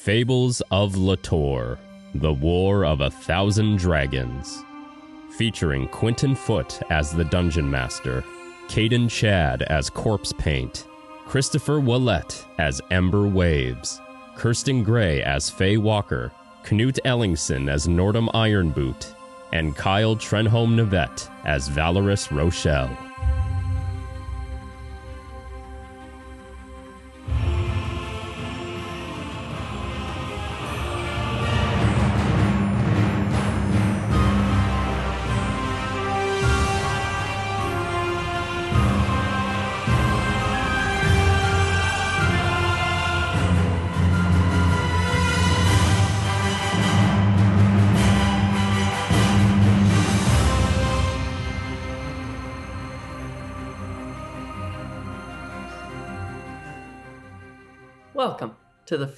Fables of Litore The War of a Thousand Dragons. Featuring Quinton Foote as the Dungeon Master, Kaden Chad as Corpsepaint, Christopher Ouellette as Ember Waves, Kirsten Gray as Faye Walker, Knute Ellingson as Nordhum Ironboot, and Kyle Trenholm Nevett as Valoris Rhoshal.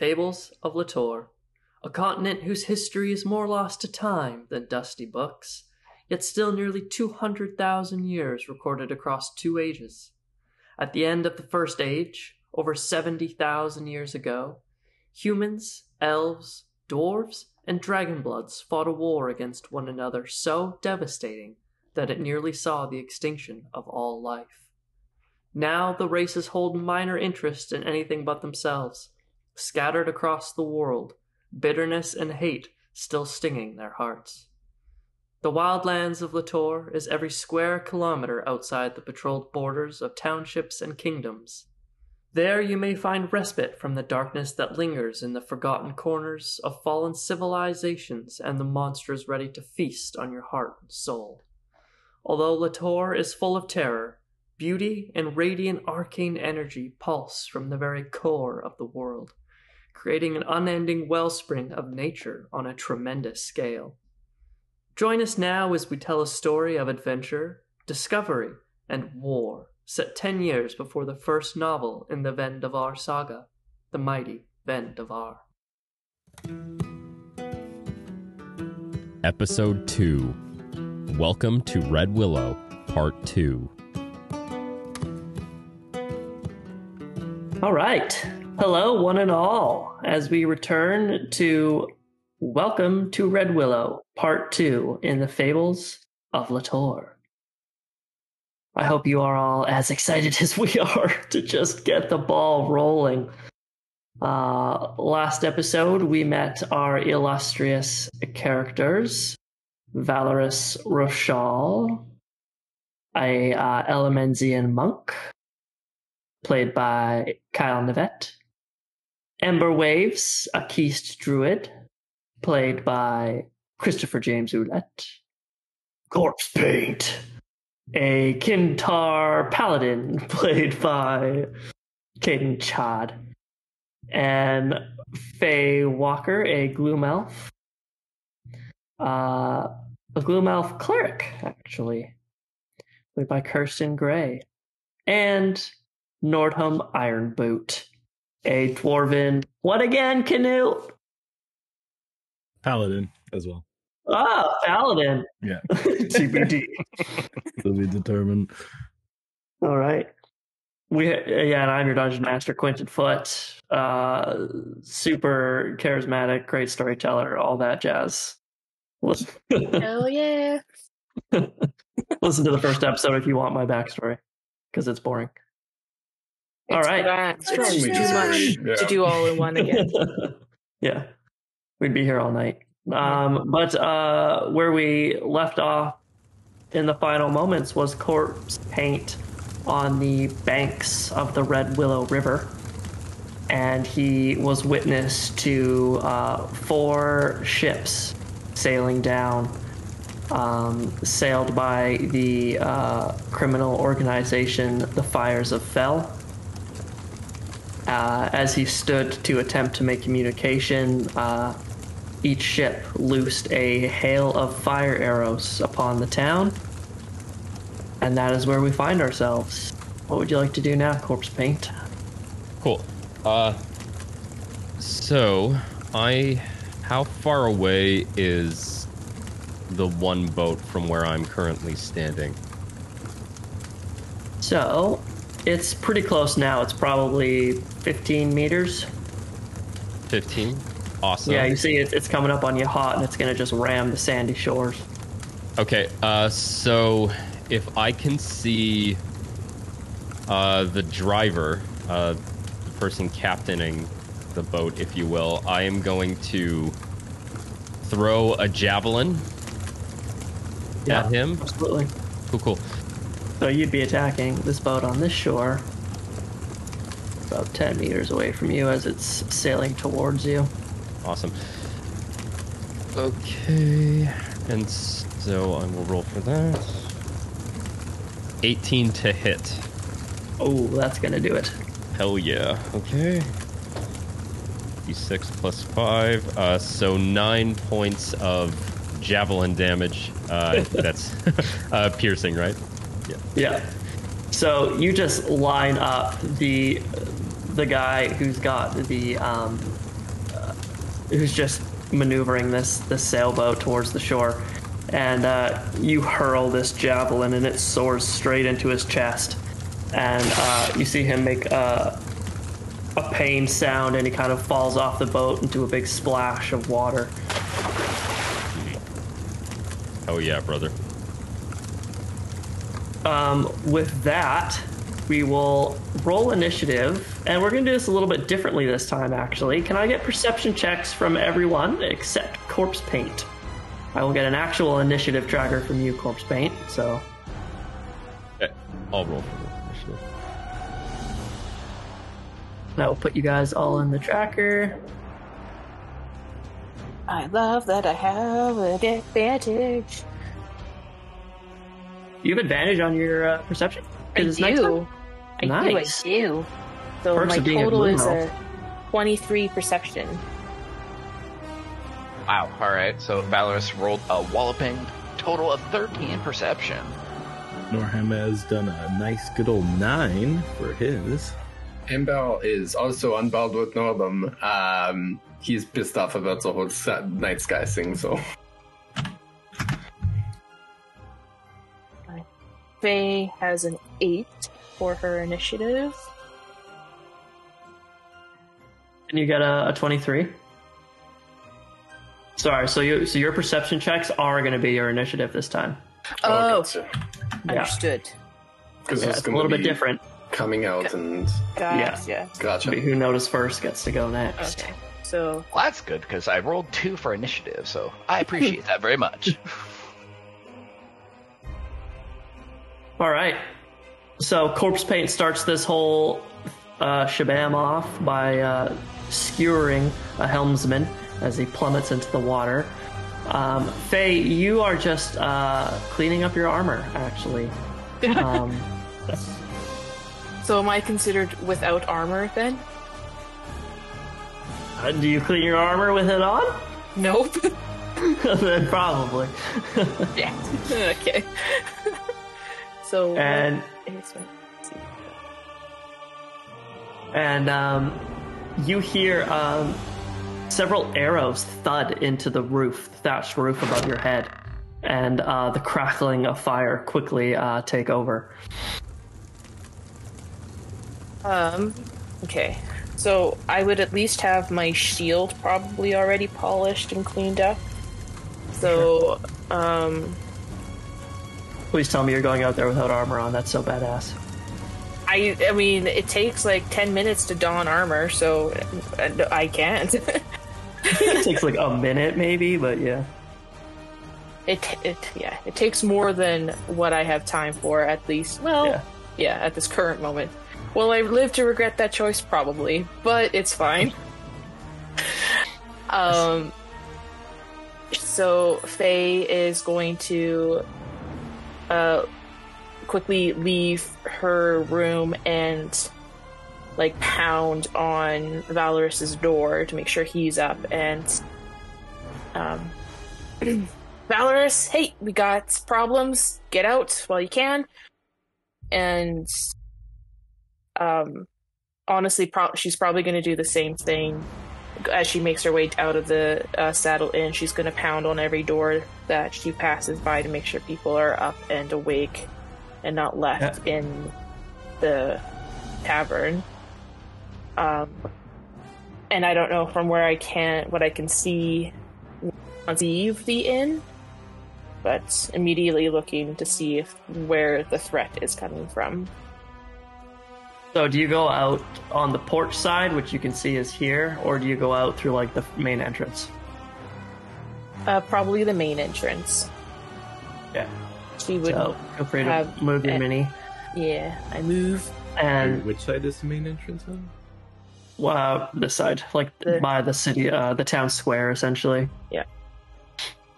Fables of Litore, a continent whose history is more lost to time than dusty books, yet still nearly 200,000 years recorded across two ages. At the end of the first age, over 70,000 years ago, humans, elves, dwarves, and dragonbloods fought a war against one another so devastating that it nearly saw the extinction of all life. Now the races hold minor interest in anything but themselves, scattered across the world, bitterness and hate still stinging their hearts. The wildlands of Litore is every square kilometer outside the patrolled borders of townships and kingdoms. There you may find respite from the darkness that lingers in the forgotten corners of fallen civilizations and the monsters ready to feast on your heart and soul. Although Litore is full of terror, Beauty and radiant arcane energy pulse from the very core of the world, creating an unending wellspring of nature on a tremendous scale. Join us now as we tell a story of adventure, discovery, and war set 10 years before the first novel in the Ven Devar saga, The Mighty Ven Devar. Episode 2 Welcome to Redwillow, Part 2. All right. Hello, one and all, as we return to Welcome to Redwillow, Part 2 in the Fables of Litore. I hope you are all as excited as we are to just get the ball rolling. Uh, last episode, we met our illustrious characters Valoris Rhoshal, a uh, monk, played by Kyle Nevett. Ember Waves, a Keist druid, played by Christopher James Ouellette. Corpsepaint, a Kintar paladin, played by Kaden Chad. And Faye Walker, a Gloom elf. Uh, a Gloom elf cleric, actually, played by Kirsten Gray. And Nordham Iron Boot. A dwarven. What again, Knute? Paladin as well. Ah, Paladin. Yeah. TBD. to be determined. All right. We yeah, and I'm your dungeon master, Quinton Foote. Uh, super charismatic, great storyteller, all that jazz. Listen, Hell yeah. listen to the first episode if you want my backstory, because it's boring. All It's right. It's too much Yeah. to do all in one again. yeah, we'd be here all night. Um, but uh, where we left off in the final moments was corpse paint on the banks of the Redwillow River, and he was witness to uh, four ships sailing down, um, sailed by the uh, criminal organization the Fires of Fel. Uh, as he stood to attempt to make communication, uh, each ship loosed a hail of fire arrows upon the town. And that is where we find ourselves. What would you like to do now, Corpsepaint? Cool. Uh, so I, how far away is the one boat from where I'm currently standing? So, it's pretty close now. It's probably 15 meters. 15? Awesome. Yeah, you see it, it's coming up on you hot, and it's gonna just ram the sandy shores. Okay, uh, so if I can see uh, the driver, uh, the person captaining the boat, if you will, I am going to throw a javelin Yeah, at him. absolutely. Cool, cool. So you'd be attacking this boat on this shore, about 10 meters away from you as it's sailing towards you. Awesome. Okay, and so I will roll for that. 18 to hit. Oh, that's gonna do it. Hell yeah. Okay. D6 plus 5. Uh, so 9 points of javelin damage. Uh, that's uh, piercing, right? Yeah. Yeah. So you just line up the the guy who's got the um, uh, who's just maneuvering this this sailboat towards the shore, and uh, you hurl this javelin, and it soars straight into his chest, and uh, you see him make a a pain sound, and he kind of falls off the boat into a big splash of water. Oh yeah, brother. Um, with that, we will roll initiative, and we're going to do this a little bit differently this time, actually. Can I get perception checks from everyone except Corpsepaint? I will get an actual initiative tracker from you, Corpsepaint, so. Okay, I'll roll for the initiative. I will put you guys all in the tracker. I love that I have an advantage. You have advantage on your uh, perception? I 'Cause it's do. nighttime? I Nice. do. I do. So Perks my of being total is Moonhouse. a 23 perception. Wow. All right. So Valoris rolled a walloping total of 13 perception. Nordhum has done a nice good old nine for his. Embel is also unbound with Norbum. Um, he's pissed off about the whole night sky thing, so. Faye has an 8 for her initiative. And you get a, a 23? Sorry, so you so your perception checks are going to be your initiative this time. Oh, oh gotcha. Yeah. understood. Because Yeah, it's it's a little to bit different. coming out and. Gotcha. Gotcha. Who noticed first gets to go next. Okay. So, Well, that's good because I rolled two for initiative, so I appreciate that very much. All right. So Corpsepaint starts this whole uh, shabam off by uh, skewering a helmsman as he plummets into the water. Um, Faye, you are just uh, cleaning up your armor, actually. Um, so am I considered without armor then? uh, do you clean your armor with it on? Nope. then probably. yeah. okay. So, and let's see. and um, you hear um, several arrows thud into the roof, the thatched roof above your head, and uh, the crackling of fire quickly uh, take over. Um, okay. So I would at least have my shield probably already polished and cleaned up. So, um, Please tell me you're going out there without armor on. That's so badass. I I mean, it takes like 10 minutes to don armor, so uh, I can't. it takes like a minute, maybe, but yeah. it it yeah, it takes more than what I have time for at least. Well, Yeah. yeah, at this current moment. Will I live to regret that choice? Probably, but it's fine. um, so Faye is going to uh quickly leave her room and like pound on Valoris's door to make sure he's up and um Valoris, hey, we got problems. Get out while you can. And um, honestly, pro- she's probably going to do the same thing as she makes her way out of the uh, saddle inn. She's going to pound on every door that she passes by to make sure people are up and awake and not left in the tavern. Um, and I don't know from where I can what I can see leave the inn, but immediately looking to see if where the threat is coming from. So do you go out on the porch side, which you can see is here, or do you go out through like the main entrance? Uh, probably the main entrance. Yeah. She would. So feel free to have move your a- mini. Yeah, I move. And Which side is the main entrance on? uh, this side, like The- by the city, uh, the town square, essentially. Yeah.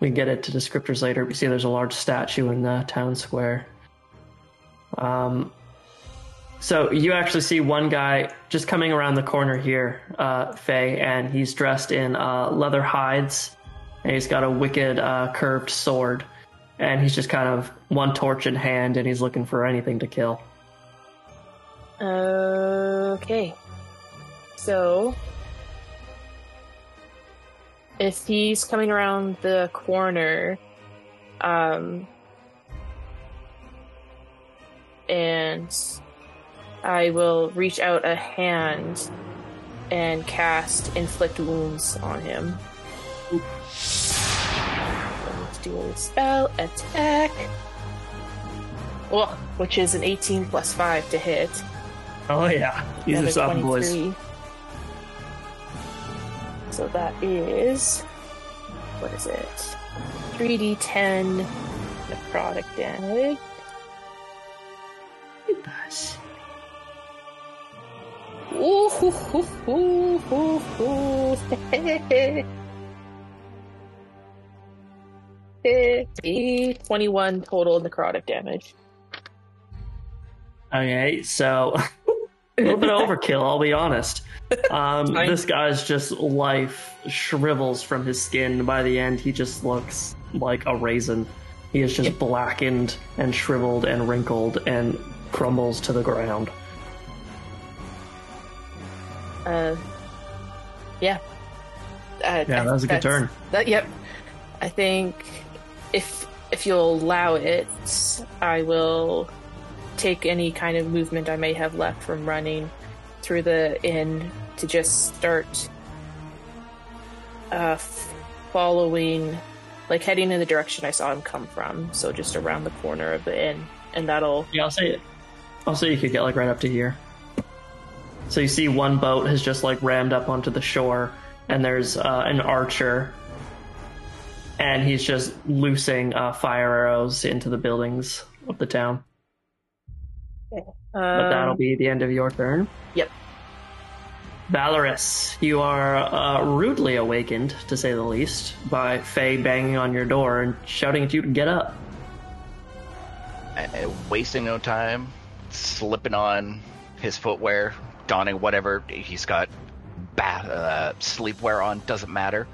We can get into descriptors later. We see there's a large statue in the town square. Um, so you actually see one guy just coming around the corner here, uh, Faye, and he's dressed in uh, leather hides, and he's got a wicked uh, curved sword, and he's just kind of one torch in hand, and he's looking for anything to kill. Okay. So, if he's coming around the corner, um, and I will reach out a hand and cast inflict wounds on him. Let's do a spell attack. Well, which is an 18 plus 5 to hit. Oh yeah, these and are soft boys. So that is what is it? 3d10 necrotic damage. Ooh, hoo, hoo, hoo, hoo, hoo. Eh, 21 total necrotic damage. Okay, so a little bit of overkill, I'll be honest. Um, this guy's just life shrivels from his skin. By the end, he just looks like a raisin. He is just blackened and shriveled and wrinkled and crumbles to the ground. Uh, yeah. Uh, Yeah, that was a good turn. That, yep. I think if if you'll allow it, I will take any kind of movement I may have left from running through the inn to just start uh, following, like heading in the direction I saw him come from. So just around the corner of the inn, and that'll Yeah, I'll say it. I'll say you could get like right up to here. So you see one boat has just like rammed up onto the shore, and there's uh, an archer, and he's just loosing uh, fire arrows into the buildings of the town. But that'll um, be the end of your turn. Yep. Valoris, you are uh, rudely awakened, to say the least, by Faye banging on your door and shouting at you to get up. Wasting no time, slipping on his footwear, donning whatever he's got, ba- uh, sleepwear on, doesn't matter.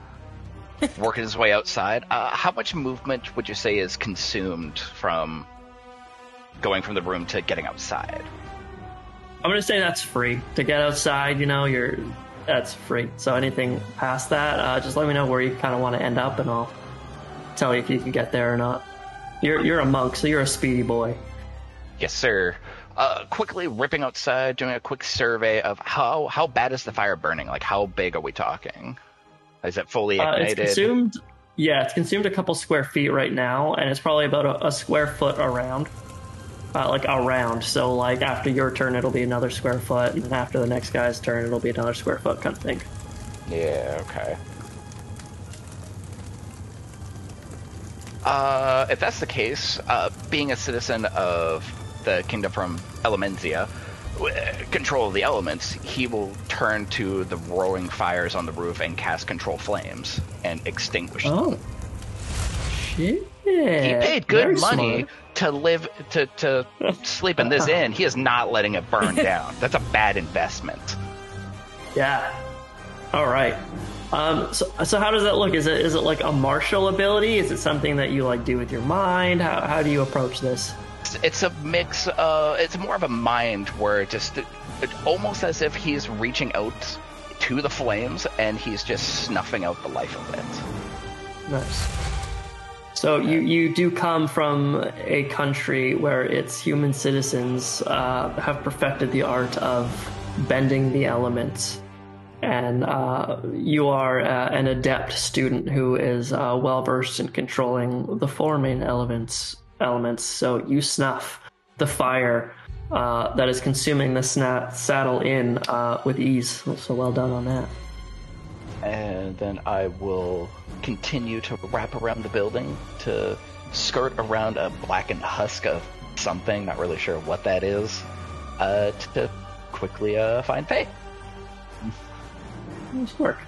Working his way outside. Uh, how much movement would you say is consumed from going from the room to getting outside? I'm gonna say that's free to get outside. You know, you're that's free. So anything past that, uh, just let me know where you kind of want to end up, and I'll tell you if you can get there or not. You're you're a monk, so you're a speedy boy. Yes, sir. Uh, quickly ripping outside, doing a quick survey of how how bad is the fire burning? Like, how big are we talking? Is it fully Uh, it's consumed. Yeah, it's consumed a couple square feet right now, and it's probably about a, a square foot around. Uh, like around, so like after your turn, it'll be another square foot, and then after the next guy's turn, it'll be another square foot kind of thing. Yeah, okay. Uh, if that's the case, uh, being a citizen of the kingdom from Elemenzia, control of the elements, he will turn to the roaring fires on the roof and cast control flames and extinguish them. Oh, shit! He paid good money to live to to sleep in this inn. He is not letting it burn down. That's a bad investment. Yeah. All right. Um, so, so how does that look? Is it is it like a martial ability? Is it something that you like do with your mind? How how do you approach this? It's, it's a mix. Uh, it's more of a mind where it just it, almost as if he's reaching out to the flames and he's just snuffing out the life of it. Nice. So you you do come from a country where its human citizens uh, have perfected the art of bending the elements and uh, you are uh, an adept student who is uh, well versed in controlling the four main elements. Elements. So you snuff the fire uh, that is consuming the sna- saddle in uh, with ease. So well done on that. And then I will continue to wrap around the building to skirt around a blackened husk of something, not really sure what that is, uh, to quickly uh, find Faye. Nice work.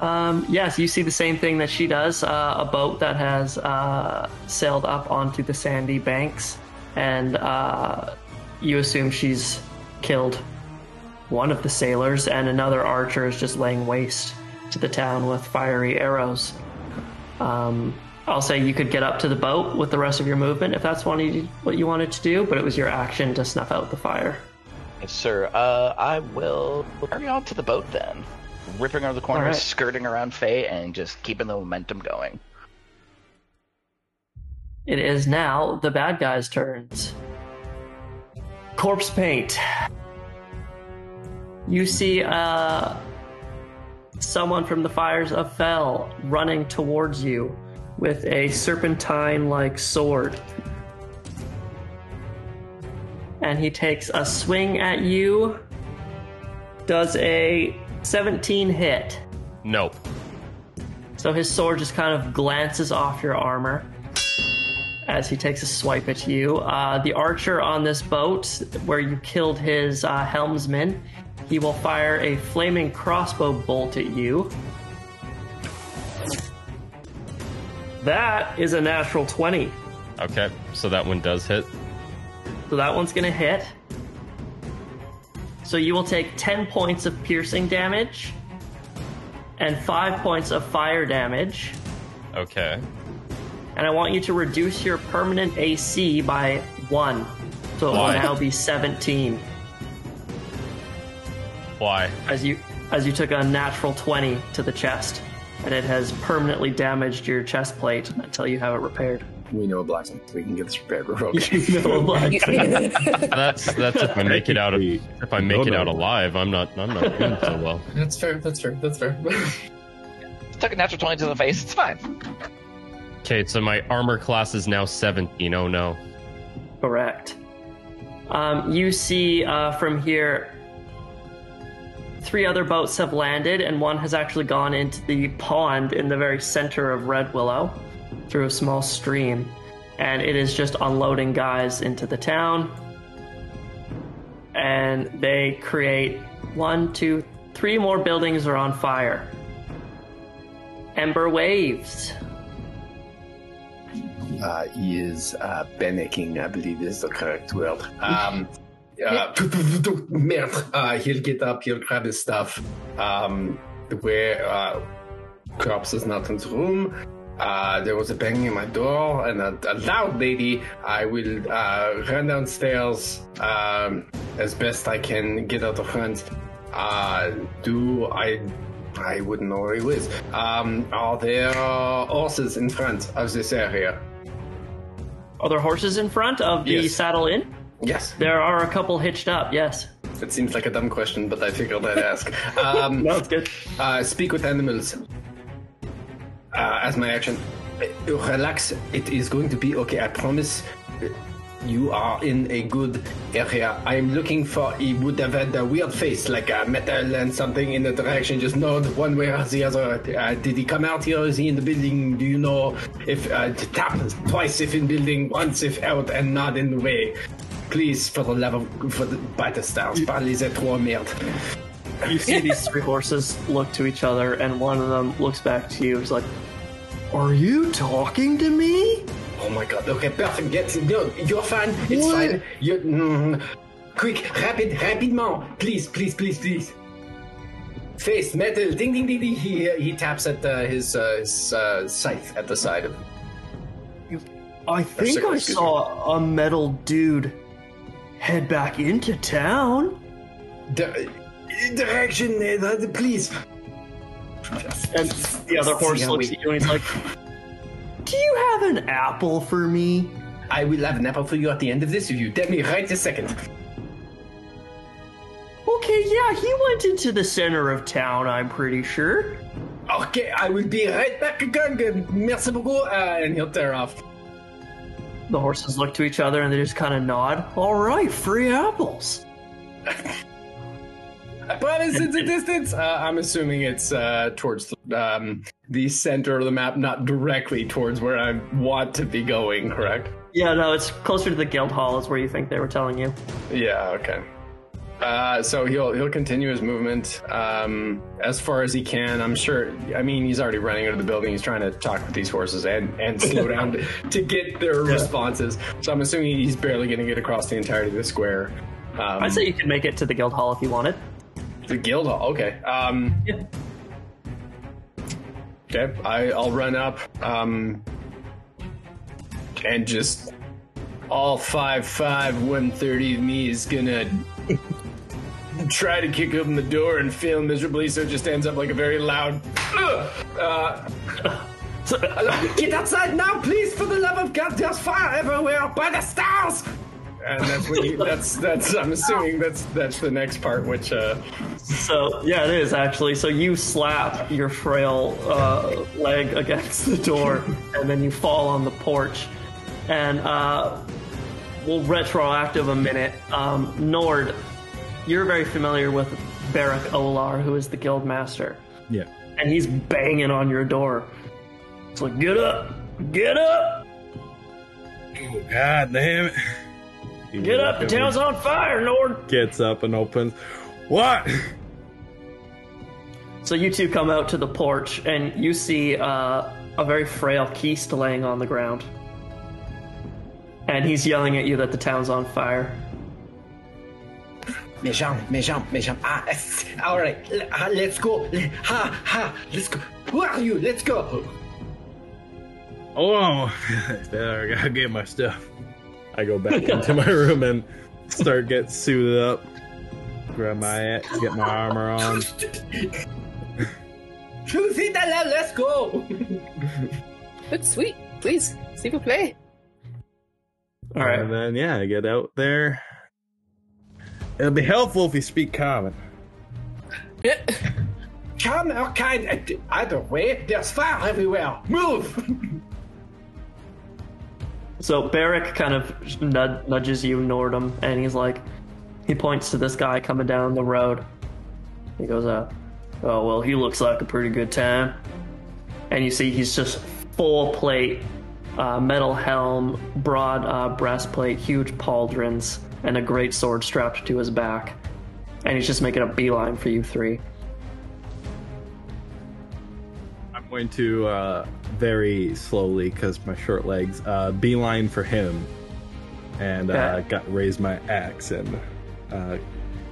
Um, yes, you see the same thing that she does uh, a boat that has uh, sailed up onto the sandy banks, and uh, you assume she's killed one of the sailors, and another archer is just laying waste to the town with fiery arrows. Um, I'll say you could get up to the boat with the rest of your movement if that's what you, what you wanted to do, but it was your action to snuff out the fire. Yes, sir. Uh, I will carry on to the boat then, ripping around the corners, Alright. skirting around Faye, and just keeping the momentum going. It is now the bad guys' turns. Corpsepaint. You see uh, someone from the fires of Fel running towards you with a serpentine like sword. And he takes a swing at you, does a 17 hit. Nope. So his sword just kind of glances off your armor as he takes a swipe at you. Uh, the archer on this boat, where you killed his uh, helmsman, he will fire a flaming crossbow bolt at you. That is a natural 20. Okay, so that one does hit. So that one's gonna hit. So you will take 10 points of piercing damage and 5 points of fire damage. Okay. and I want you to reduce your permanent AC by one. So it will Why? now be 17 Why? as you as you took a natural 20 to the chest. And it has permanently damaged your chest plate until you have it repaired. We know a blacksmith. We can get this repaired. We're okay. That's that's if I make it out of if I make no, it out alive. I'm not I'm not doing so well. that's fair. That's fair. That's fair. Took a natural 20 to the face, it's fine. Okay, so my armor class is now 17. Oh no. Correct. Um, you see uh, from here, three other boats have landed, and one has actually gone into the pond in the very center of Redwillow through a small stream. And it is just unloading guys into the town. And they create one, two, three more buildings are on fire. Ember waves. uh, he is uh, panicking, I believe is the correct word. Um, uh, merde. Uh, he'll get up, he'll grab his stuff. Um, where uh, Corpse is not in the room. Uh, there was a banging at my door and a, a loud lady. I will uh, run downstairs um, as best I can get out of front. Uh, do I? I wouldn't know where he was. Um, are there horses in front of this area? Are there horses in front of the Yes. saddle inn? Yes. There are a couple hitched up, yes. It seems like a dumb question, but I figured I'd ask. Um, No, it's good. uh, speak with animals. Uh, as my action. Uh, Relax. It is going to be okay. I promise. You are in a good area. I am looking for. He would have had a weird face, like a metal and something in the direction. Just nod one way or the other. Uh, did he come out here? Is he in the building? Do you know if uh, tap twice if in building, once if out, and not in the way? Please, for the love of for the by the stars, parlez les merde. You see these three horses look to each other, and one of them looks back to you. It's like, "Are you talking to me?" Oh my god, okay, perfect. Get no, you're fine. It's What? fine. You mm, quick, rapid, rapidement. Please, please, please, please. Face, metal, ding ding ding ding. He he taps at uh, his uh, his uh, scythe at the side of. I think I saw a metal dude head back into town. Direction, uh, please. And the other horse looks at you and he's like, "Do you have an apple for me?" I will have an apple for you at the end of this if you tell me right this second. okay, yeah, he went into the center of town, I'm pretty sure. Okay, I will be right back again. Good. Merci beaucoup. Uh, and he'll tear off. The horses look to each other and they just kind of nod. All right, free apples. I promise it's a distance. Uh, I'm assuming it's uh, towards um, the center of the map, not directly towards where I want to be going, correct? Yeah, no, it's closer to the guild hall, is where you think they were telling you. Yeah, okay. Uh, so he'll he'll continue his movement um, as far as he can. I'm sure. I mean, he's already running into the building. He's trying to talk with these horses and and slow down to, to get their responses. So I'm assuming he's barely going to get across the entirety of the square. Um, I'd say you can make it to the guild hall if you wanted. The guild hall. Okay. Um, Yeah. Okay. I I'll run up um, and just all five five one thirty of me is gonna try to kick open the door and fail miserably, so it just ends up like a very loud. Uh, Get outside now, please! For the love of God, there's fire everywhere by the stars. And that's what you. That's that's. I'm assuming that's that's the next part, which uh, So yeah, it is actually. So you slap your frail uh, leg against the door, and then you fall on the porch. And uh, we'll retroactive a minute. Um, Nord, you're very familiar with Barak Olar, who is the guild master, Yeah. and he's banging on your door. It's like, get up, get up, Oh, God damn it. He get up! The town's on fire, Nord. Gets up and opens. What? So you two come out to the porch, and you see uh, a very frail Keist laying on the ground. And he's yelling at you that the town's on fire. Mes jambes, mes jambes, mes jambes. Ah, all right, let's go. Ha, ha, let's go. Who are you? Let's go. Oh, I gotta get my stuff. I go back into my room and start get suited up. Grab my axe, get my armor on. Choosy Dalla, let's go. That's sweet. Please, see you play. All right. And then yeah, I get out there. It'll be helpful if you speak common. Come, our kind. uh, Either way, there's fire everywhere. Move. So Barrick kind of nud- nudges you, Nordhum, and he's like, he points to this guy coming down the road. He goes, uh, oh, well, he looks like a pretty good time. And you see he's just full plate, uh, metal helm, broad uh, breastplate, huge pauldrons, and a great sword strapped to his back. And he's just making a beeline for you three. Going to uh, very slowly because my short legs uh, beeline for him, and uh, got raise my axe and uh,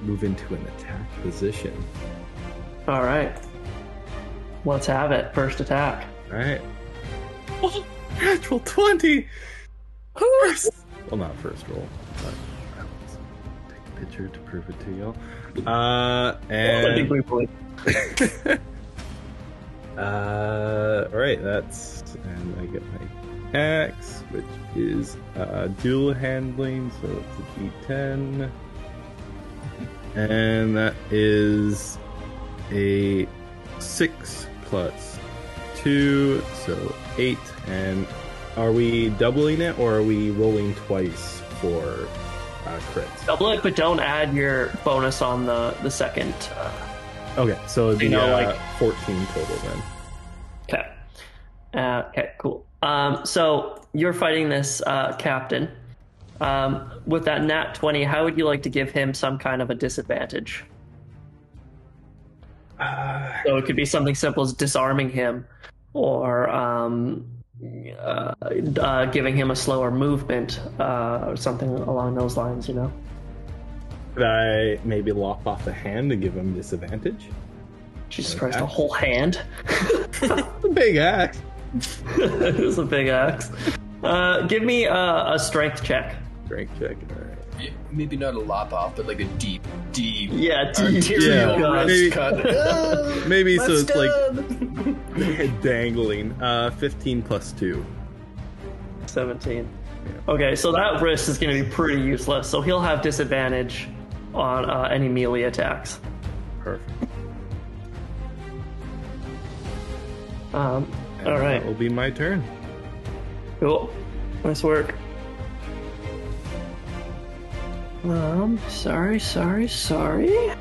move into an attack position. All right. Let's have it. First attack. All right. Oh, natural twenty. First, well, not first roll. But I take a picture to prove it to y'all. Uh, and. uh, right. That's and I get my axe, which is uh, dual handling, so it's a D10, and that is a six plus two, so eight. And are we doubling it, or are we rolling twice for uh, crits? Double it, but don't add your bonus on the the second. Uh, Okay, so it'd be You know, uh, like- fourteen total then. okay. Uh, okay, cool. Um, so you're fighting this uh, captain. Um, with that nat 20, how would you like to give him some kind of a disadvantage? so it could be something simple as disarming him or um, uh, uh, giving him a slower movement uh, or something along those lines, you know? Could I maybe lop off a hand to give him disadvantage? Jesus Like Christ, a whole hand? The big axe. it's a big axe. Uh, give me a, a strength check. Strength check. All right. Maybe not a lop off, but like a deep, deep Yeah, arterial Yeah, wrist maybe- cut. Maybe so My it's like dangling. Uh, fifteen plus two. 17. Okay, so that wrist is going to be pretty useless. So he'll have disadvantage on uh, any melee attacks. Perfect. Um, And all right. That will be my turn. Cool. Nice work. Um, sorry, sorry, sorry.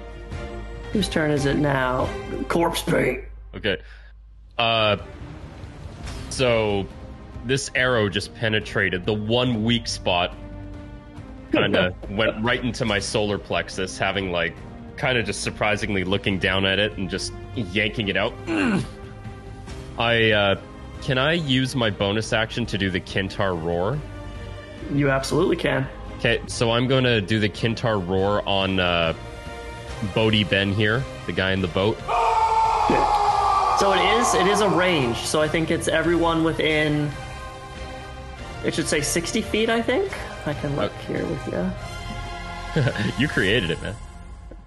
Whose turn is it now? Corpse paint. Okay. Uh, so this arrow just penetrated the one weak spot. Kind of went right into my solar plexus, having like, kind of just surprisingly looking down at it and just yanking it out. I uh, can I use my bonus action to do the Kintar roar? You absolutely can. Okay, so I'm going to do the Kintar roar on uh, Bodie Ben here, the guy in the boat. So it is it is a range. So I think it's everyone within. It should say sixty feet. I think I can look here with you. you created it, man.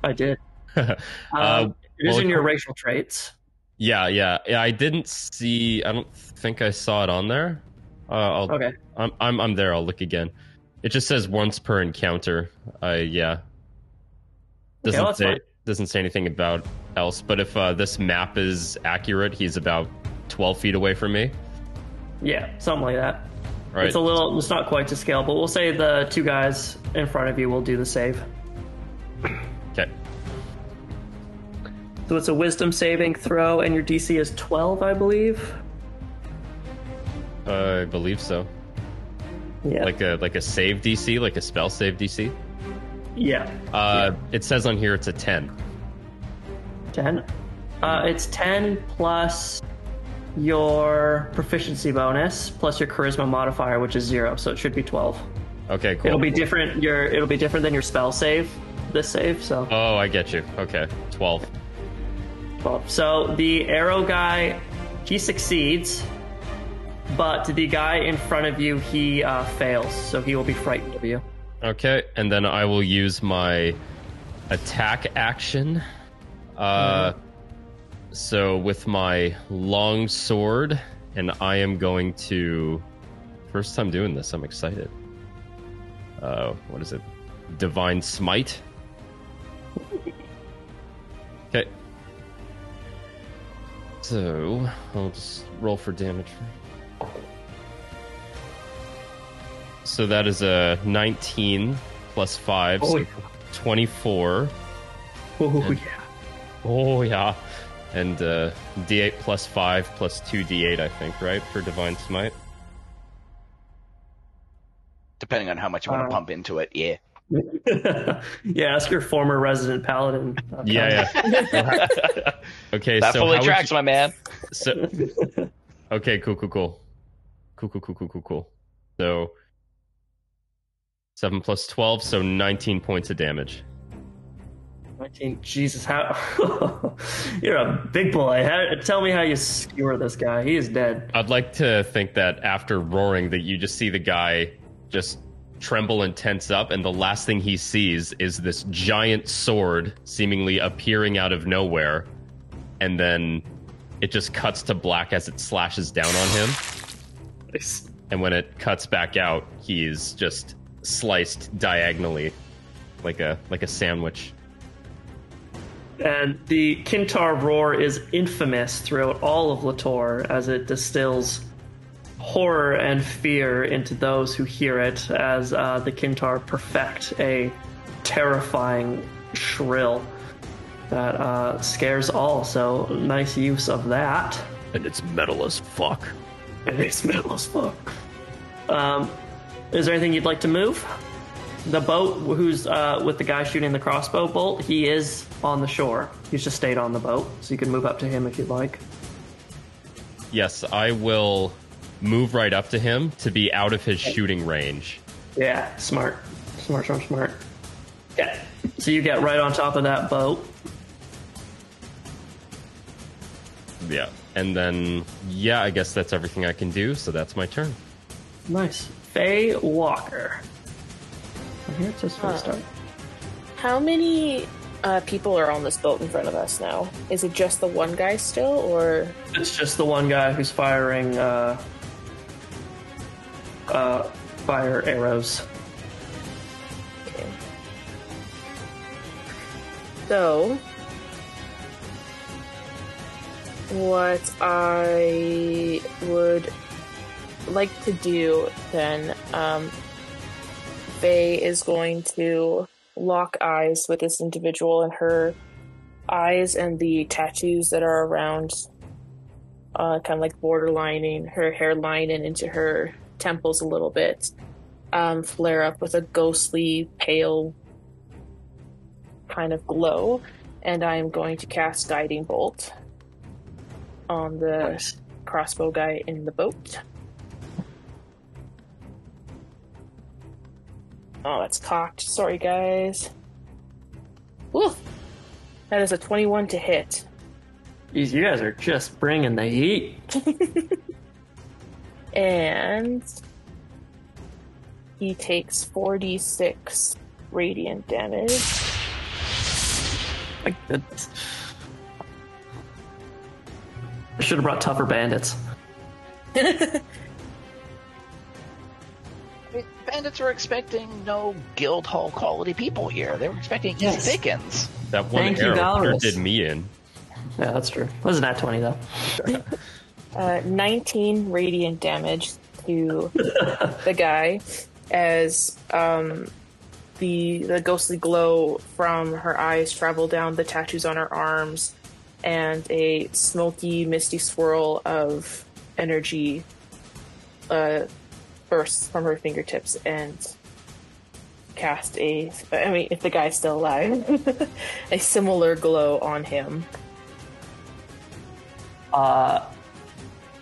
I did. uh, Um, it is well, in your racial traits. Yeah, yeah, yeah. I didn't see. I don't think I saw it on there. Uh, I'll, Okay. I'm, I'm, I'm there. I'll look again. It just says once per encounter. I yeah. Doesn't well, say fine. doesn't say anything about else. But if uh, this map is accurate, he's about twelve feet away from me. Yeah, something like that. Right. It's a little. It's not quite to scale, but we'll say the two guys in front of you will do the save. okay. So it's a Wisdom saving throw, and your DC is twelve, I believe. Uh, I believe so. Yeah. Like a like a save DC, like a spell save DC. yeah. Uh, it says on here it's a ten. Ten. Uh, it's ten plus your proficiency bonus plus your charisma modifier, which is zero, so it should be twelve. Okay, cool. It'll be different. Your it'll be different than your spell save. This save, so Oh, I get you. Okay, twelve. twelve. So the arrow guy, he succeeds, but the guy in front of you, he uh, fails. So he will be frightened of you. Okay, and then I will use my attack action. Uh, so with my long sword, and I am going to. First time doing this, I'm excited. Uh, what is it? Divine Smite. Okay. So I'll just roll for damage. So that is a 19 plus 5, Oh, so yeah. 24. Oh And- yeah. Oh, yeah. And uh, d8 plus 5 plus 2d8, I think, right? For Divine Smite? Depending on how much you want Uh, to pump into it, yeah. yeah, ask your former resident paladin. Uh, Yeah, yeah. okay, That so fully tracks, you- my man. So, okay, cool, cool, cool. Cool, cool, cool, cool, cool, cool. So, 7 plus 12, so 19 points of damage. 19. Jesus, how you're a big boy. How, tell me how you skewer this guy. He is dead. I'd like to think that after roaring, that you just see the guy just tremble and tense up, and the last thing he sees is this giant sword seemingly appearing out of nowhere, and then it just cuts to black as it slashes down on him. Nice. And when it cuts back out, he's just sliced diagonally, like a like a sandwich. And the Kintar roar is infamous throughout all of Litore as it distills horror and fear into those who hear it as uh, the Kintar perfect a terrifying shrill that uh, scares all. So nice use of that. And it's metal as fuck. And it's metal as fuck. Um, is there anything you'd like to move? The boat, who's uh, with the guy shooting the crossbow bolt, he is on the shore. He's just stayed on the boat, so you can move up to him if you'd like. Yes, I will move right up to him to be out of his shooting range. Yeah, smart. Smart, smart, smart. Yeah. So you get right on top of that boat. Yeah. And then, yeah, I guess that's everything I can do, so that's my turn. Nice. Faye Walker. Here it says for Huh. start. How many uh, people are on this boat in front of us now? Is it just the one guy still, or It's just the one guy who's firing uh, uh, fire arrows. okay. So, what I would like to do then, um, Is going to lock eyes with this individual, and her eyes and the tattoos that are around, uh, kind of like borderlining her hairline and into her temples a little bit, um, flare up with a ghostly, pale kind of glow, and I am going to cast Guiding Bolt on the crossbow guy in the boat. Oh, that's cocked. Sorry, guys. Woo! That is a 21 to hit. Jeez, you guys are just bringing the heat. And he takes 46 radiant damage. My goodness. I should have brought tougher bandits. Bandits were expecting no guild hall quality people here. They were expecting Yes. Dickens. That one Thank arrow sure did me in. Yeah, that's true. Wasn't that 20 though? Uh, 19 radiant damage to the guy as um, the the ghostly glow from her eyes travel down the tattoos on her arms and a smoky misty swirl of energy uh, bursts from her fingertips and cast a i mean if the guy's still alive a similar glow on him Uh,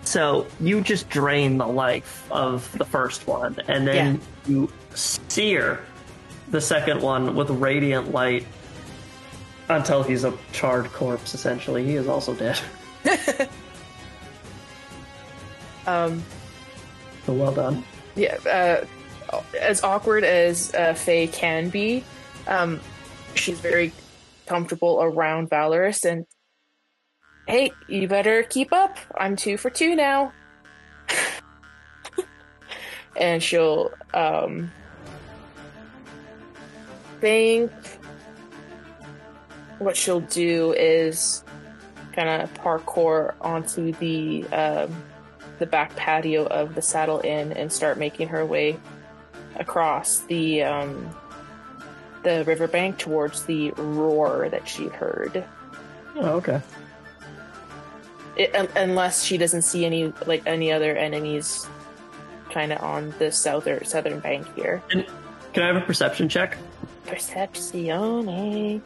so you just drain the life of the first one, and then you sear the second one with radiant light until he's a charred corpse. Essentially, he is also dead. um So well done. Yeah, uh, as awkward as uh, Faye can be, um, she's very comfortable around Valoris and hey, you better keep up. I'm two for two now. and she'll um think what she'll do is kind of parkour onto the um, the back patio of the Saddle Inn and start making her way across the um, the riverbank towards the roar that she heard. Oh, okay. It, un- unless she doesn't see any like any other enemies, kind of on the southern southern bank here. And can I have a perception check? Percepcione.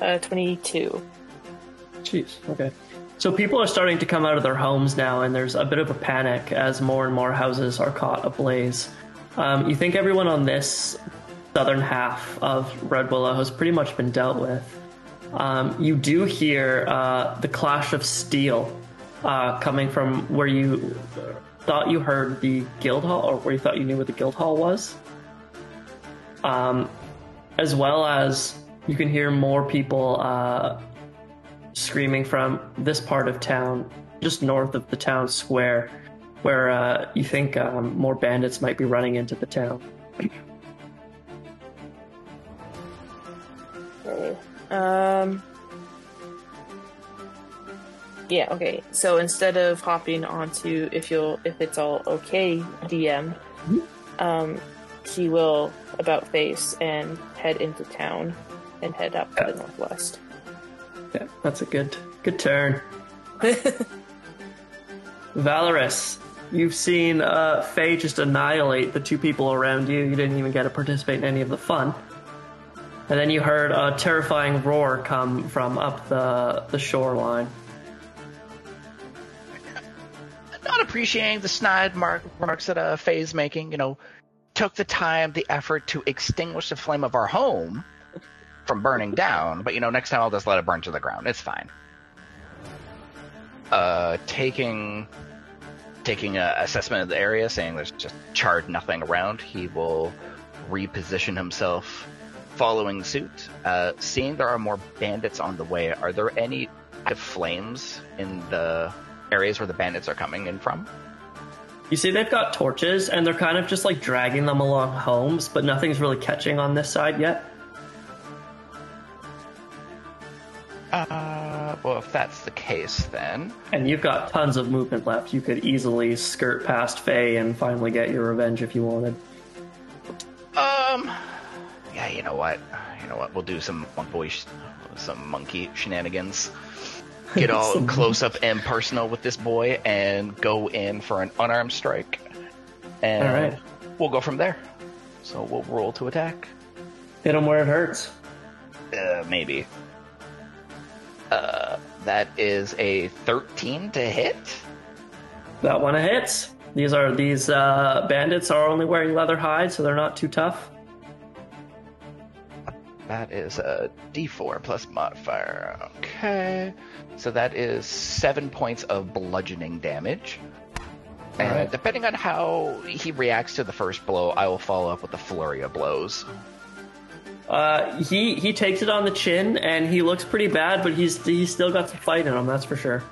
Uh, twenty-two. Jeez. Okay. So people are starting to come out of their homes now, and there's a bit of a panic as more and more houses are caught ablaze. Um, you think everyone on this southern half of Redwillow has pretty much been dealt with. Um, you do hear uh, the clash of steel uh, coming from where you thought you heard the guild hall, or where you thought you knew where the guild hall was. Um, as well as you can hear more people uh, screaming from this part of town, just north of the town square, where uh, you think um, more bandits might be running into the town. Okay. Um. Yeah. Okay. So instead of hopping onto, if you'll, if it's all okay, DM, um, he will about face and head into town and head up to the northwest. Yeah, that's a good good turn. Valoris, you've seen uh, Faye just annihilate the two people around you. You didn't even get to participate in any of the fun. And then you heard a terrifying roar come from up the the shoreline. Not appreciating the snide mark, remarks that uh, Faye's making, you know, took the time, the effort to extinguish the flame of our home from burning down, but you know, next time I'll just let it burn to the ground. It's fine. Uh, taking taking a assessment of the area, saying there's just charred nothing around, he will reposition himself, following suit. Uh, seeing there are more bandits on the way, are there any flames in the areas where the bandits are coming in from? You see, they've got torches, and they're kind of just like dragging them along homes, but nothing's really catching on this side yet. Uh, well, if that's the case, then And you've got tons of movement left. You could easily skirt past Faye and finally get your revenge if you wanted. Um, yeah, you know what? You know what? We'll do some boy, sh- some monkey shenanigans. Get all close up and personal with this boy, and go in for an unarmed strike. And All right. we'll go from there. So we'll roll to attack. Hit him where it hurts. Uh, maybe. Uh, that is a 13 to hit. That one hits. These are these uh, bandits are only wearing leather hide, so they're not too tough. That is a d4 plus modifier. Okay. So that is seven points of bludgeoning damage. And Alright. depending on how he reacts to the first blow, I will follow up with a flurry of blows. Uh, he he takes it on the chin, and he looks pretty bad, but he's he's still got some fight in him. That's for sure.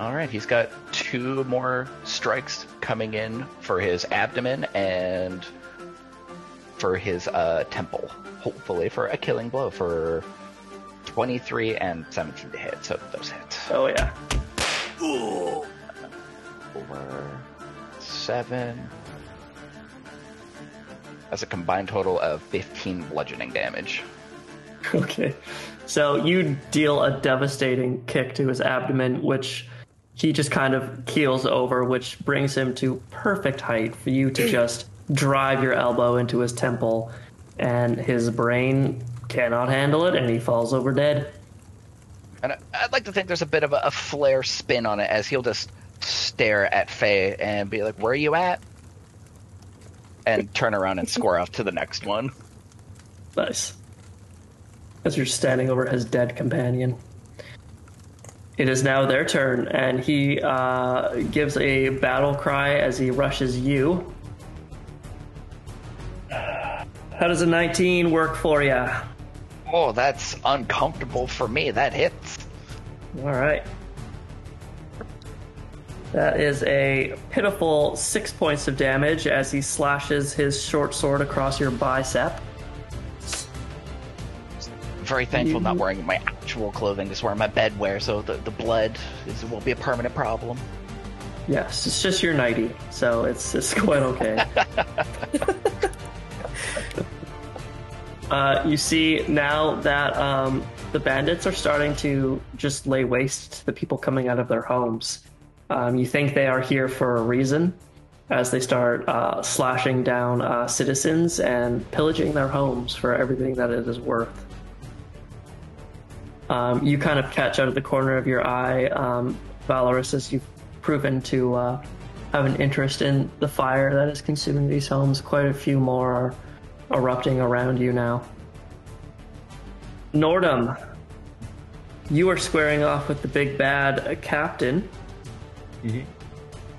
All right, he's got two more strikes coming in for his abdomen and for his uh, temple. Hopefully, for a killing blow for 23 and 17 to hit. So those hit. Oh yeah. Four, seven. That's a combined total of 15 bludgeoning damage. Okay. So you deal a devastating kick to his abdomen, which he just kind of keels over, which brings him to perfect height for you to just drive your elbow into his temple, and his brain cannot handle it, and he falls over dead. And I- I'd like to think there's a bit of a, a flare spin on it as he'll just stare at Faye and be like, Where are you at? And turn around and score off to the next one. Nice. As you're standing over his dead companion. It is now their turn, and he uh, gives a battle cry as he rushes you. How does a 19 work for you? Oh, that's uncomfortable for me. That hits. All right. That is a pitiful six points of damage as he slashes his short sword across your bicep. Very thankful not wearing my actual clothing, just wearing my bed wear, so the, the blood is, won't be a permanent problem. Yes, it's just your nighty, so it's it's quite okay. uh, you see now that um, the bandits are starting to just lay waste to the people coming out of their homes. Um, you think they are here for a reason, as they start uh, slashing down uh, citizens and pillaging their homes for everything that it is worth. Um, you kind of catch out of the corner of your eye, um, Valoris, as you've proven to uh, have an interest in the fire that is consuming these homes. Quite a few more are erupting around you now. Nordhum, you are squaring off with the big bad uh, captain,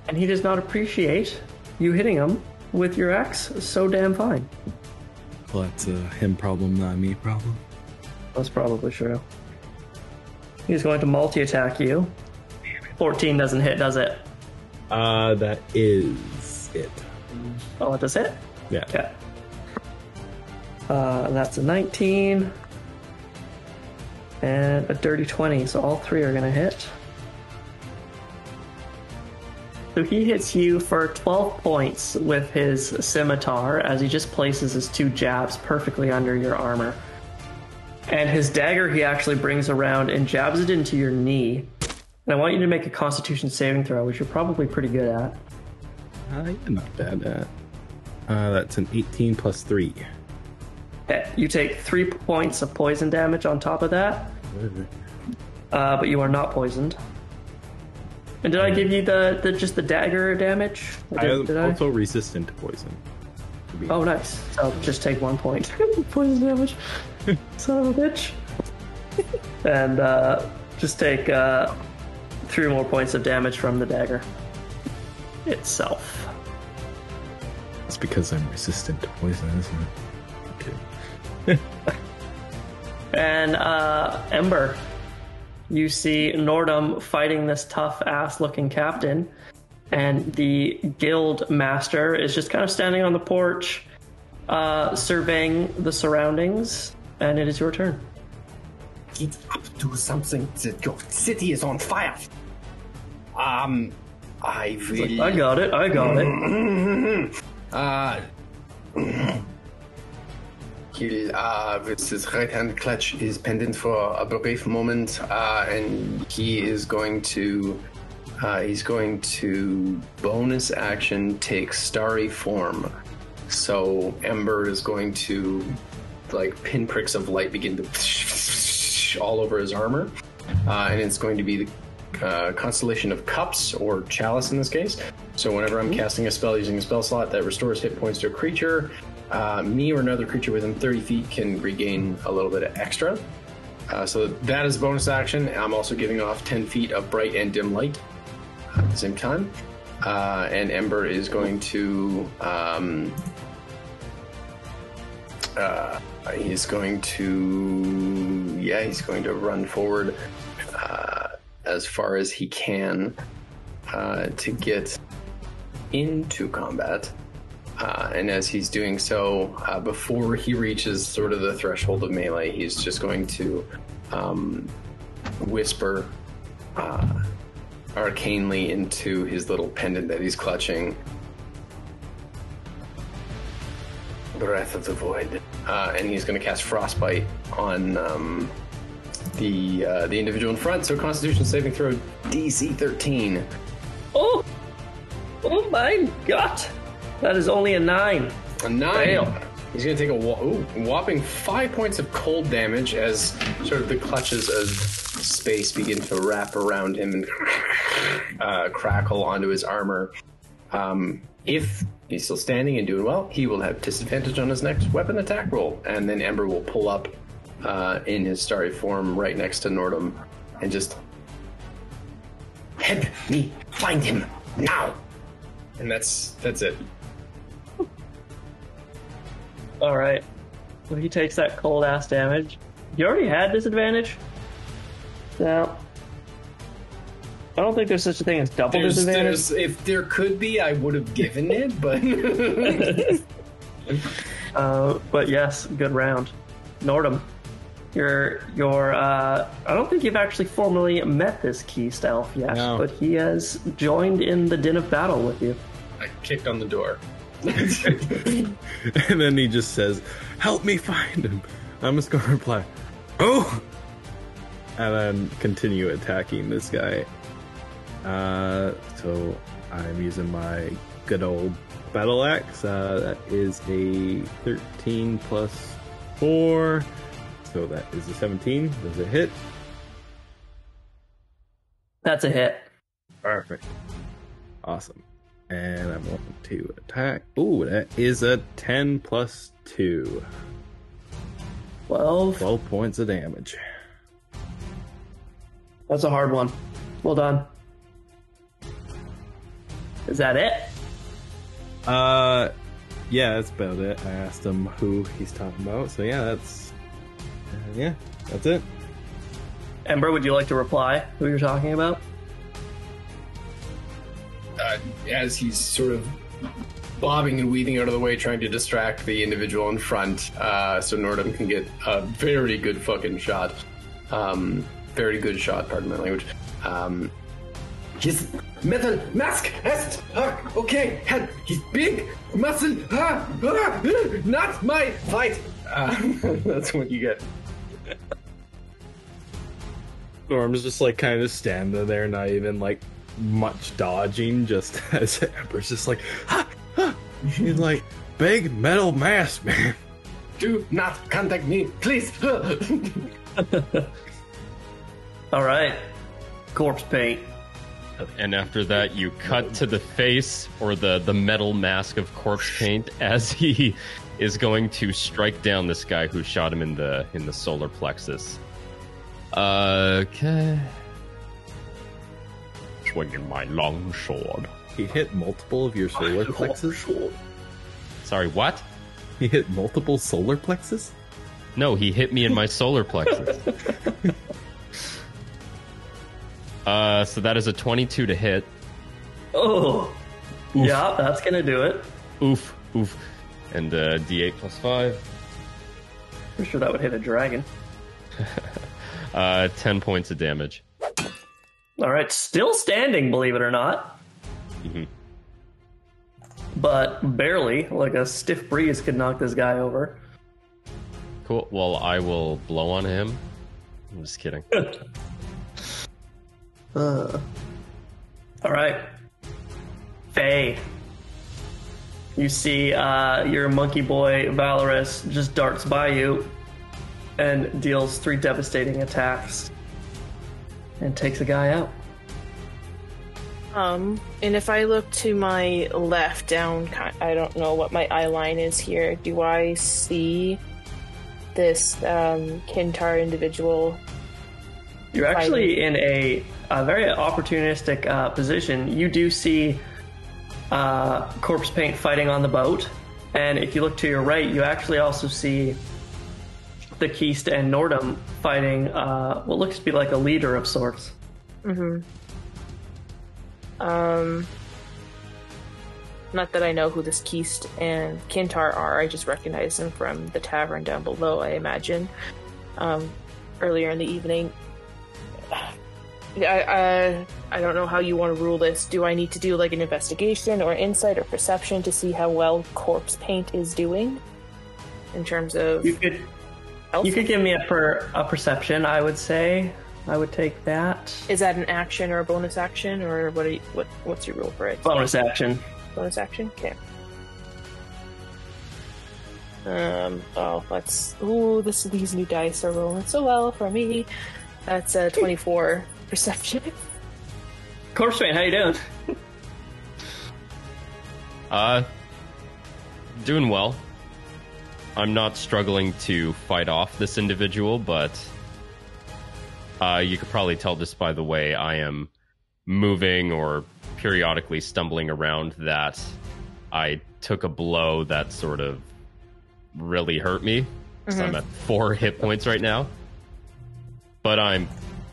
and he does not appreciate you hitting him with your axe so damn fine. Well, that's a him problem, not me problem. That's probably true. He's going to multi attack you. 14 doesn't hit, does it? Uh, that is it. Oh, it does hit? Yeah. Okay. Uh, that's a 19. And a dirty 20, so all three are gonna hit. So he hits you for 12 points with his scimitar as he just places his two jabs perfectly under your armor. And his dagger he actually brings around and jabs it into your knee. And I want you to make a constitution saving throw, which you're probably pretty good at. Uh, yeah, not bad at. Uh, that's an 18 plus 3. Okay, You take three points of poison damage on top of that, uh, but you are not poisoned. And did I give you the, the just the dagger damage? Or I Did, am did I? also resistant to poison. To Oh, nice. So just take one point poison damage. Son of a bitch. and uh, just take uh, three more points of damage from the dagger itself. It's because I'm resistant to poison, isn't it? Okay. And uh, Ember, you see Nordhum fighting this tough ass looking captain, and the guild master is just kind of standing on the porch, uh, surveying the surroundings. And it is your turn. get up to something. That your city is on fire. Um, I will. I got it. I got it. Uh, he'll, uh, with his right hand clutch is pendant for a brief moment, uh, and he is going to, uh, he's going to bonus action take starry form. So Ember is going to, like, pinpricks of light begin to all over his armor, uh, and it's going to be the uh, constellation of cups or chalice in this case. So whenever I'm casting a spell using a spell slot that restores hit points to a creature, uh, me or another creature within 30 feet can regain a little bit of extra. Uh, so that is bonus action. I'm also giving off 10 feet of bright and dim light at the same time. Uh, and Ember is going to. Um, uh, he's going to. Yeah, he's going to run forward uh, as far as he can uh, to get into combat. Uh, and as he's doing so, uh, before he reaches sort of the threshold of melee, he's just going to um, whisper uh, arcanely into his little pendant that he's clutching. Breath of the Void. Uh, and he's going to cast Frostbite on um, the uh, the individual in front. So Constitution saving throw DC 13. Oh, oh my god, that is only a nine. A nine. Fail. He's going to take a ooh, whopping five points of cold damage as sort of the clutches of space begin to wrap around him and uh, crackle onto his armor. Um, if he's still standing and doing well, he will have disadvantage on his next weapon attack roll, and then Ember will pull up uh, in his starry form right next to Nordhum and just help me find him now. And that's that's it. All right. So he takes that cold ass damage. You already had disadvantage. No. I don't think there's such a thing as double There's, disadvantage. there's, if there could be, I would have given it, but Uh, but yes, good round. Nordhum, your your uh, I don't think you've actually formally met this Keist elf yet, No. but he has joined in the din of battle with you. I kicked on the door. and then he just says, "Help me find him." I'm just gonna reply, "Oh," and then continue attacking this guy. Uh, so I'm using my good old battle axe. Uh, that is a 13 plus four, so that is a 17. Does it hit? That's a hit. Perfect. Awesome. And I'm going to attack. Ooh, that is a 10 plus 2. Twelve. 12 points of damage. That's a hard one. Well done. Is that it? Uh, yeah, that's about it. I asked him who he's talking about. So yeah, that's uh, yeah, that's it. Ember, would you like to reply who you're talking about? Uh, as he's sort of bobbing and weaving out of the way, trying to distract the individual in front, uh, so Nordhum can get a very good fucking shot. Um, very good shot, pardon my language. Um, his metal mask has uh, okay head. He's big muscle. Ah, ah, not my fight. Uh, that's what you get. Norm's just like kind of standing there, not even like much dodging. Just as Ember's just like, ha, ha. he's like, big metal mask, man. Do not contact me, please. All right. Corpsepaint. And after that, you cut to the face or the, the metal mask of corpsepaint as he is going to strike down this guy who shot him in the in the solar plexus. Uh, okay. Swinging my long sword. He hit multiple of your solar plexus. Sorry, what? He hit multiple solar plexus. No, he hit me in my solar plexus. uh, so that is a 22 to hit. Oh. Yeah, that's gonna do it. Oof, oof. And uh, D8 plus 5. I'm sure that would hit a dragon. Uh, 10 points of damage. All right, still standing, believe it or not. Mhm. But barely, like a stiff breeze could knock this guy over. Cool. Well, I will blow on him. I'm just kidding. Uh. All right. Faye. You see uh, your monkey boy Valoris just darts by you and deals three devastating attacks and takes a guy out. Um, and if I look to my left down, I don't know what my eye line is here. Do I see this um, Kintar individual? You're actually in a, a very opportunistic uh, position. You do see uh, Corpsepaint fighting on the boat, and if you look to your right, you actually also see the Keist and Nordhum fighting uh, what looks to be like a leader of sorts. Mm-hmm. Um, not that I know who this Keist and Kintar are. I just recognize them from the tavern down below. I imagine. Um, earlier in the evening. Yeah, I, I I don't know how you want to rule this. Do I need to do like an investigation or insight or perception to see how well corpsepaint is doing in terms of You could health? You could give me a per a perception. I would say I would take that Is that an action or a bonus action or what? Are you, what what's your rule for it? bonus action. Bonus action? Okay. Um, oh, let's. Ooh, this these new dice are rolling so well for me. That's a 24 perception. Corpsepaint, how you doing? Uh, doing well. I'm not struggling to fight off this individual, but uh, you could probably tell just by the way I am moving or periodically stumbling around that I took a blow that sort of really hurt me. So I'm at four hit points right now. But I'm,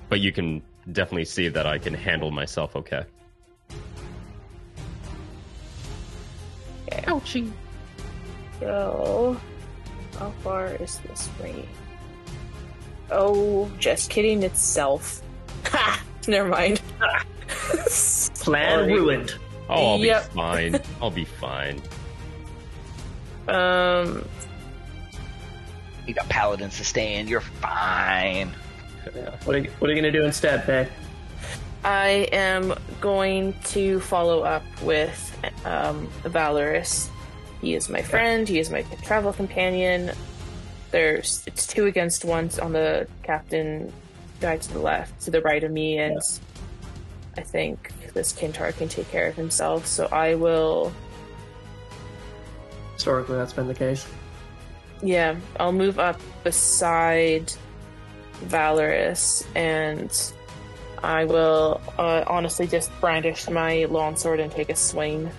but you can definitely see that I can handle myself okay. Ouchie. So, how far is this range? Oh, just kidding. Itself. Ha! Never mind. Plan ruined. Oh, I'll Yep. be fine. I'll be fine. Um, You got paladin sustain. You're fine. What are you, what are you gonna do instead, Faye? I am going to follow up with um, Valoris. He is my friend. He is my travel companion. There's it's two against one on the captain guy to the left, to the right of me, and I think this Kintar can take care of himself. So I will, Historically, that's been the case. yeah, I'll move up beside Valoris, and I will uh, honestly just brandish my longsword and take a swing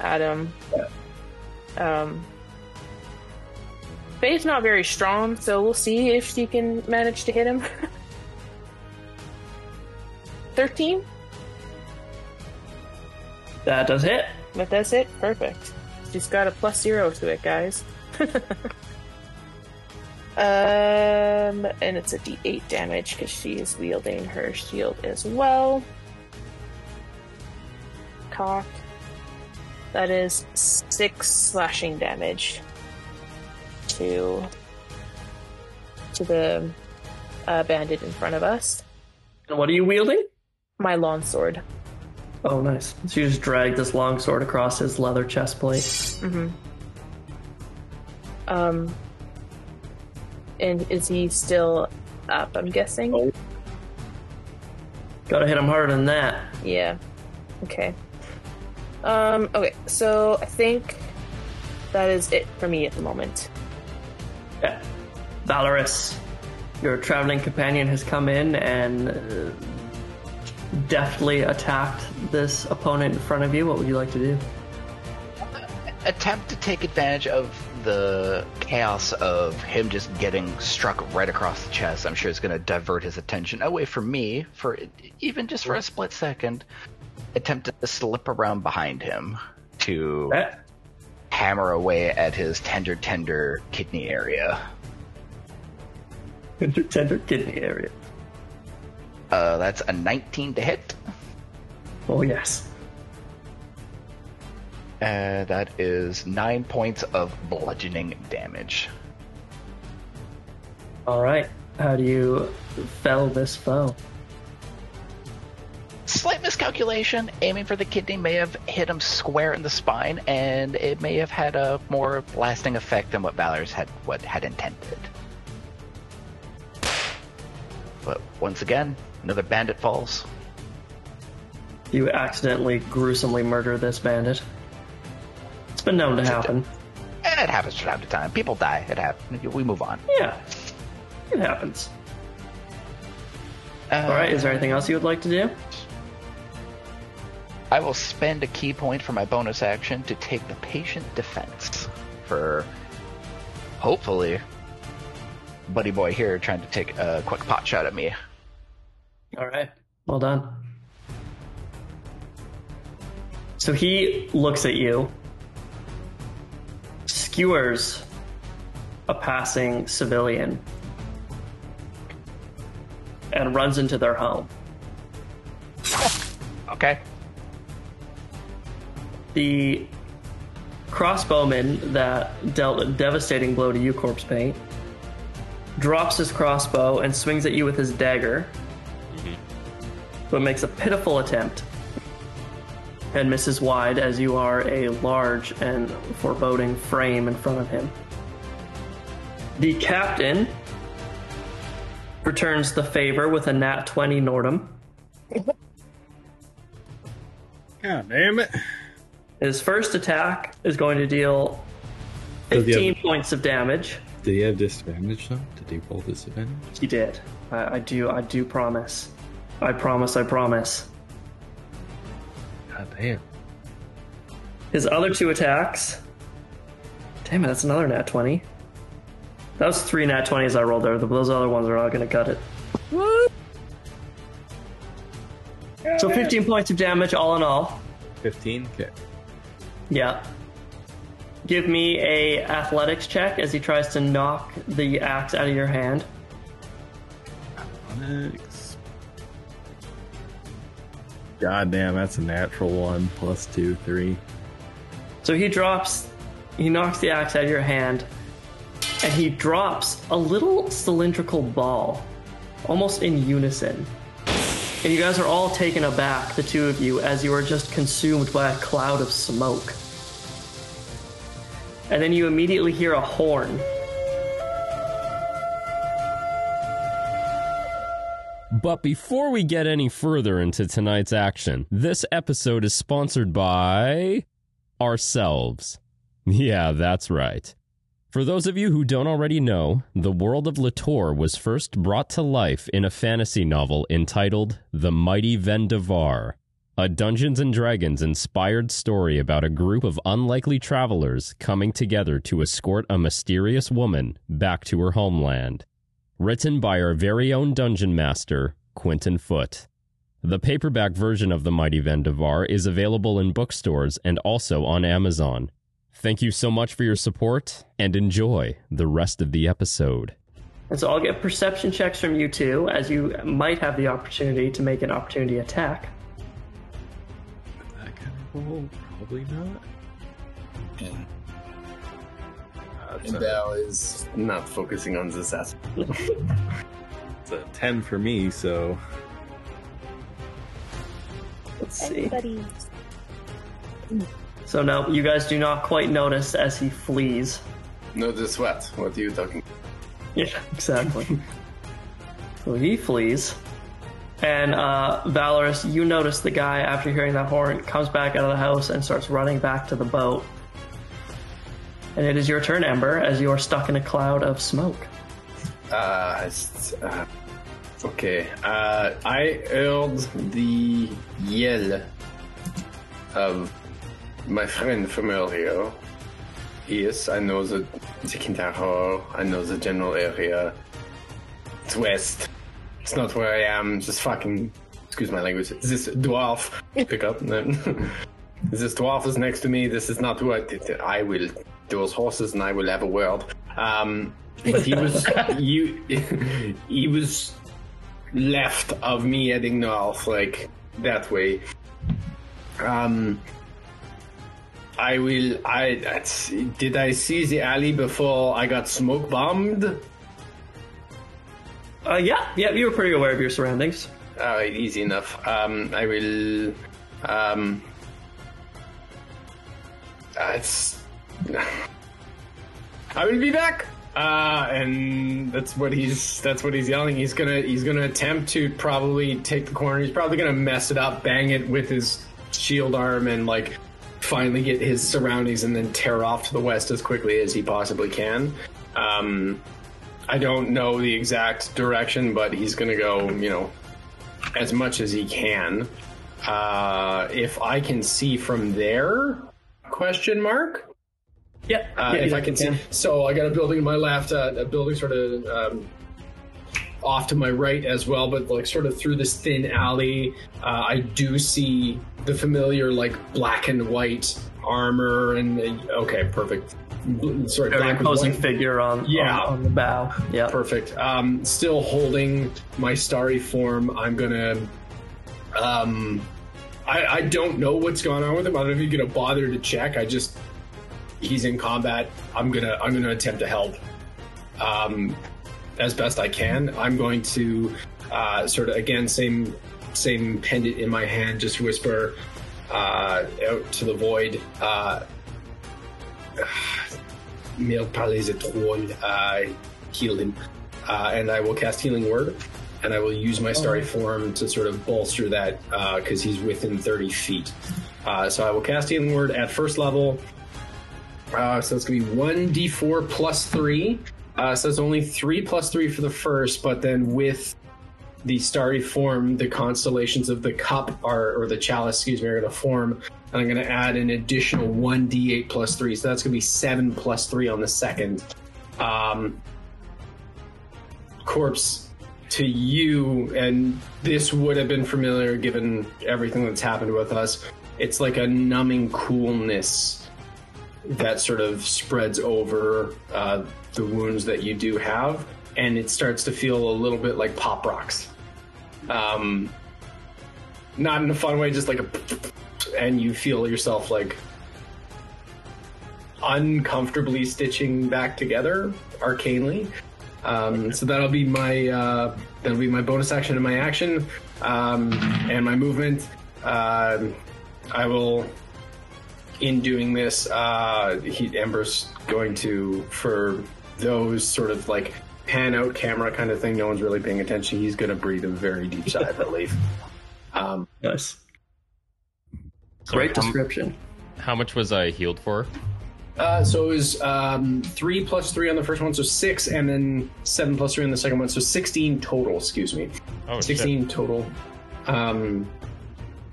at him. Um, Faye's not very strong, so we'll see if she can manage to hit him. 13? That does hit. But that's it. Perfect. She's got a plus zero to it, guys. um, and it's a d8 damage because she is wielding her shield as well. Cock. That is six slashing damage to to the uh, bandit in front of us. And what are you wielding? My long sword. Oh, nice. So you just drag this long sword across his leather chest plate. Mm-hmm. Um, and is he still up? I'm guessing. Oh. Gotta hit him harder than that. Yeah. Okay. Um. Okay. So I think that is it for me at the moment. Yeah. Valoris, your traveling companion has come in and uh, deftly attacked this opponent in front of you. What would you like to do? Attempt to take advantage of the chaos of him just getting struck right across the chest. I'm sure it's going to divert his attention away from me for even just for a split second. Attempt to slip around behind him to Eh, hammer away at his tender, tender kidney area. Tender, tender kidney area. Uh, that's a 19 to hit. Oh yes. And that is nine points of bludgeoning damage. All right. How do you fell this foe? Slight miscalculation. Aiming for the kidney may have hit him square in the spine, and it may have had a more lasting effect than what Valoris had what had intended. But once again, another bandit falls. You accidentally gruesomely murder this bandit. It's been known to happen. And it happens from time to time. People die. It happens. We move on. Yeah, it happens. Uh, All right. Is there anything else you would like to do? I will spend a key point for my bonus action to take the patient defense for hopefully Buddy Boy here trying to take a quick pot shot at me. All right. Well done. So he looks at you, skewers a passing civilian, and runs into their home. Okay. The crossbowman that dealt a devastating blow to you, Corpsepaint, drops his crossbow and swings at you with his dagger, mm-hmm. but makes a pitiful attempt and misses wide as you are a large and foreboding frame in front of him. The captain returns the favor with a nat 20 Nordhum. God damn it. His first attack is going to deal Does he have- 15 points of damage. Did he have disadvantage though? Did he roll disadvantage? He did. I, I do. I do promise. I promise. I promise. God damn. His other two attacks. Damn it! That's another nat twenty. That was three nat twenties I rolled there. but Those other ones are not going to cut it. So fifteen points of damage all in all. 15? Okay. Yeah. Give me a athletics check as he tries to knock the axe out of your hand. Onyx. God damn, that's a natural one. Plus two, three. So he drops, he knocks the axe out of your hand, and he drops a little cylindrical ball, almost in unison. And you guys are all taken aback, the two of you, as you are just consumed by a cloud of smoke. And then you immediately hear a horn. But before we get any further into tonight's action, this episode is sponsored by ourselves. Yeah, that's right. For those of you who don't already know, the world of Litore was first brought to life in a fantasy novel entitled The Mighty Ven Devar, a Dungeons and Dragons inspired story about a group of unlikely travelers coming together to escort a mysterious woman back to her homeland written by our very own dungeon master, Quinton Foote. The paperback version of The Mighty Ven Devar is available in bookstores and also on Amazon. Thank you so much for your support and enjoy the rest of the episode. And so I'll get perception checks from you two, as you might have the opportunity to make an opportunity attack. That kind of roll? Probably not. And, it's, and Bell is not focusing on this aspect. it's a 10 for me, so. Let's see. Everybody. So no, you guys do not quite notice as he flees. Notice what? What are you talking? Yeah, exactly. so he flees. And uh, Valoris, you notice the guy after hearing that horn comes back out of the house and starts running back to the boat. And it is your turn, Ember, as you are stuck in a cloud of smoke. Uh, uh, okay. Uh, I heard the yell of my friend from earlier. Yes, I know the the Kintaro. I know the general area. It's west. It's not where I am. Just fucking. Excuse my language. This dwarf. Pick up. this dwarf is next to me. This is not who I. I will. Those horses and I will have a word. Um, but he was you. he was left of me heading north, like that way. Um, I will. I that's, did I see the alley before I got smoke bombed? Uh, yeah, yeah, you were pretty aware of your surroundings. All right, easy enough. Um, I will. Um, uh, it's. I will be back. Uh, and that's what he's that's what he's yelling. He's gonna he's gonna attempt to probably take the corner. He's probably gonna mess it up, bang it with his shield arm, and like finally get his surroundings, and then tear off to the west as quickly as he possibly can. Um, I don't know the exact direction, but he's gonna go, you know, as much as he can. Uh, if I can see from there, question mark. Yeah, Uh, yeah, if you I can see, so I got a building in my left, uh, a building sort of um, off to my right as well, but like sort of through this thin alley. Uh, I do see the familiar like black and white armor, and uh, okay, perfect. Bl- Sorry, Very black imposing figure on, Yeah. on, on the bow. Yeah. Perfect. Um, still holding my starry form. I'm gonna. Um, I, I don't know what's going on with him. I don't know if you're gonna bother to check. I just he's in combat. I'm gonna I'm gonna attempt to help. Um, as best I can. I'm going to uh, sort of again same same pendant in my hand. Just whisper uh, out to the void. Uh, a troll. Uh, heal him, uh, and I will cast Healing Word, and I will use my Starry Form to sort of bolster that because he's within 30 feet. Uh, so I will cast Healing Word at first level. Uh, so it's gonna be one d4 plus three. Uh, so it's only three plus three for the first, but then with the starry form, the constellations of the cup are, or the chalice, excuse me, are going to form. And I'm going to add an additional 1d8 plus 3. So that's going to be 7 plus 3 on the second. Um, corpse, to you, and this would have been familiar given everything that's happened with us. It's like a numbing coolness that sort of spreads over uh, the wounds that you do have. And it starts to feel a little bit like pop rocks um, not in a fun way, just like a, and you feel yourself like uncomfortably stitching back together arcanely. Um, so that'll be my uh, that'll be my bonus action and my action um, and my movement. Um I will, in doing this, uh, he Ember's going to for those sort of like pan out camera kind of thing. No one's really paying attention. He's going to breathe a very deep sigh of relief. Um, Nice. So Great how- description. How much was I healed for? uh, so it was um, three plus three on the first one, so six, and then seven plus three on the second one, so sixteen total. Excuse me, Oh, shit. sixteen total. Um,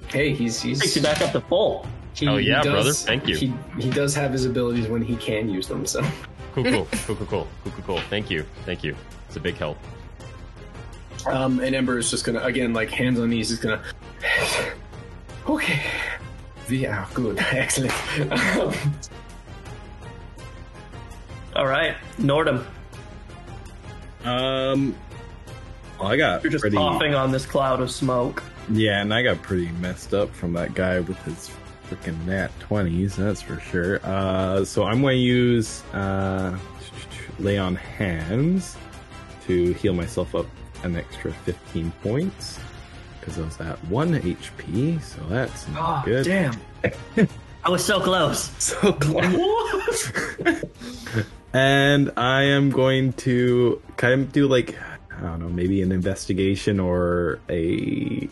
hey, he's he's Takes you back up to full. He, Oh, he yeah, does- brother. Thank you. He he does have his abilities when he can use them. So Cool, cool, cool, cool, cool, cool, cool, cool. Thank you, thank you. It's a big help. Um, and Ember is just gonna again, like hands on knees, is gonna. okay, we are good, excellent. Um, All right, Nordhum, Um, well, I got you're just pretty, coughing on this cloud of smoke. yeah, and I got pretty messed up from that guy with his freaking nat twenties. That's for sure. Uh, so I'm going to use uh, lay on hands to heal myself up an extra 15 points because I was at one HP. So that's not Oh, good. damn. I was so close. So close. and I am going to kind of do like I don't know, maybe an investigation or a.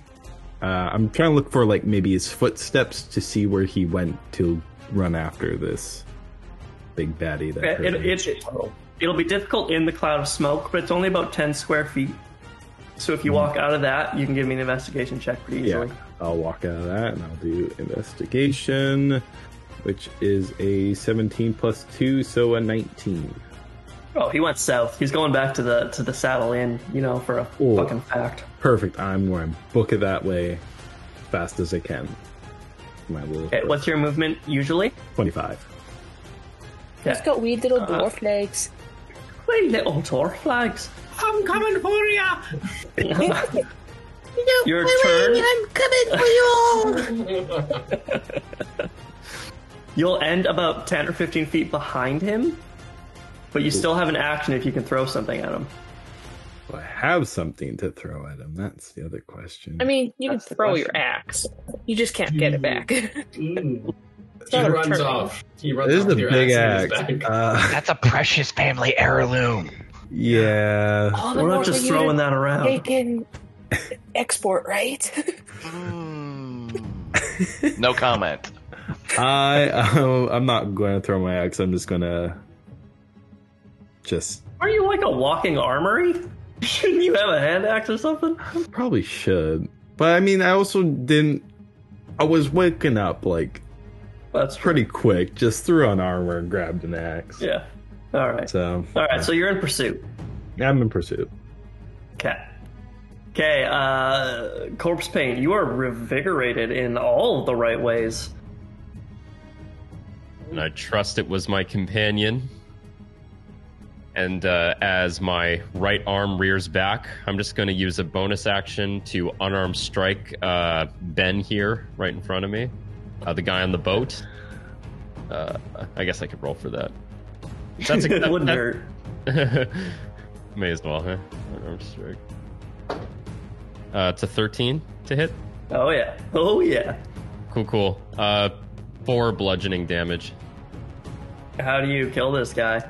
Uh, I'm trying to look for like maybe his footsteps to see where he went to run after this big baddie that. It, it, it, it, it'll be difficult in the cloud of smoke, but it's only about 10 square feet. So if you walk out of that, you can give me an investigation check pretty easily. yeah. I'll walk out of that and I'll do investigation, which is a 17 plus two, so a 19. Oh, he went south. He's going back to the to the saddle inn, you know, for a Oh. fucking fact. Perfect. I'm going to book it that way fast as I can. My little Okay, what's your movement usually? 25. Okay. He's got weird little Uh-huh. dwarf legs. way, little dwarf legs. I'm coming for ya. Your turn. I'm coming for you. You'll end about 10 or 15 feet behind him, but you still have an action if you can throw something at him. I have something to throw at him. That's the other question. I mean, you can That's the throw question. your axe. You just can't get it back. Mm. He not runs return. off. He runs this is a big axe axe. his back. Uh, That's a precious family heirloom. yeah. All We're not just throwing that around. Take in export, right? Mm. no comment. I um, I'm not going to throw my axe. I'm just gonna just Are you like a walking armory? Shouldn't you have a hand axe or something? probably should. But I mean, I also didn't. I was waking up like That's pretty quick. Just threw on armor and grabbed an axe. Yeah. All right. So All right. So you're in pursuit. I'm in pursuit. Okay. Okay. Uh, corpsepaint. You are revigorated in all the right ways. and I trust it was my companion. And uh, as my right arm rears back, I'm just going to use a bonus action to unarmed strike uh, Ben here, right in front of me, uh, the guy on the boat. Uh, I guess I could roll for that. That's a it wouldn't that- hurt. May as well, huh? Unarmed strike. Uh, it's a 13 to hit. Oh yeah. Oh yeah. Cool, cool. Uh, four bludgeoning damage. How do you kill this guy?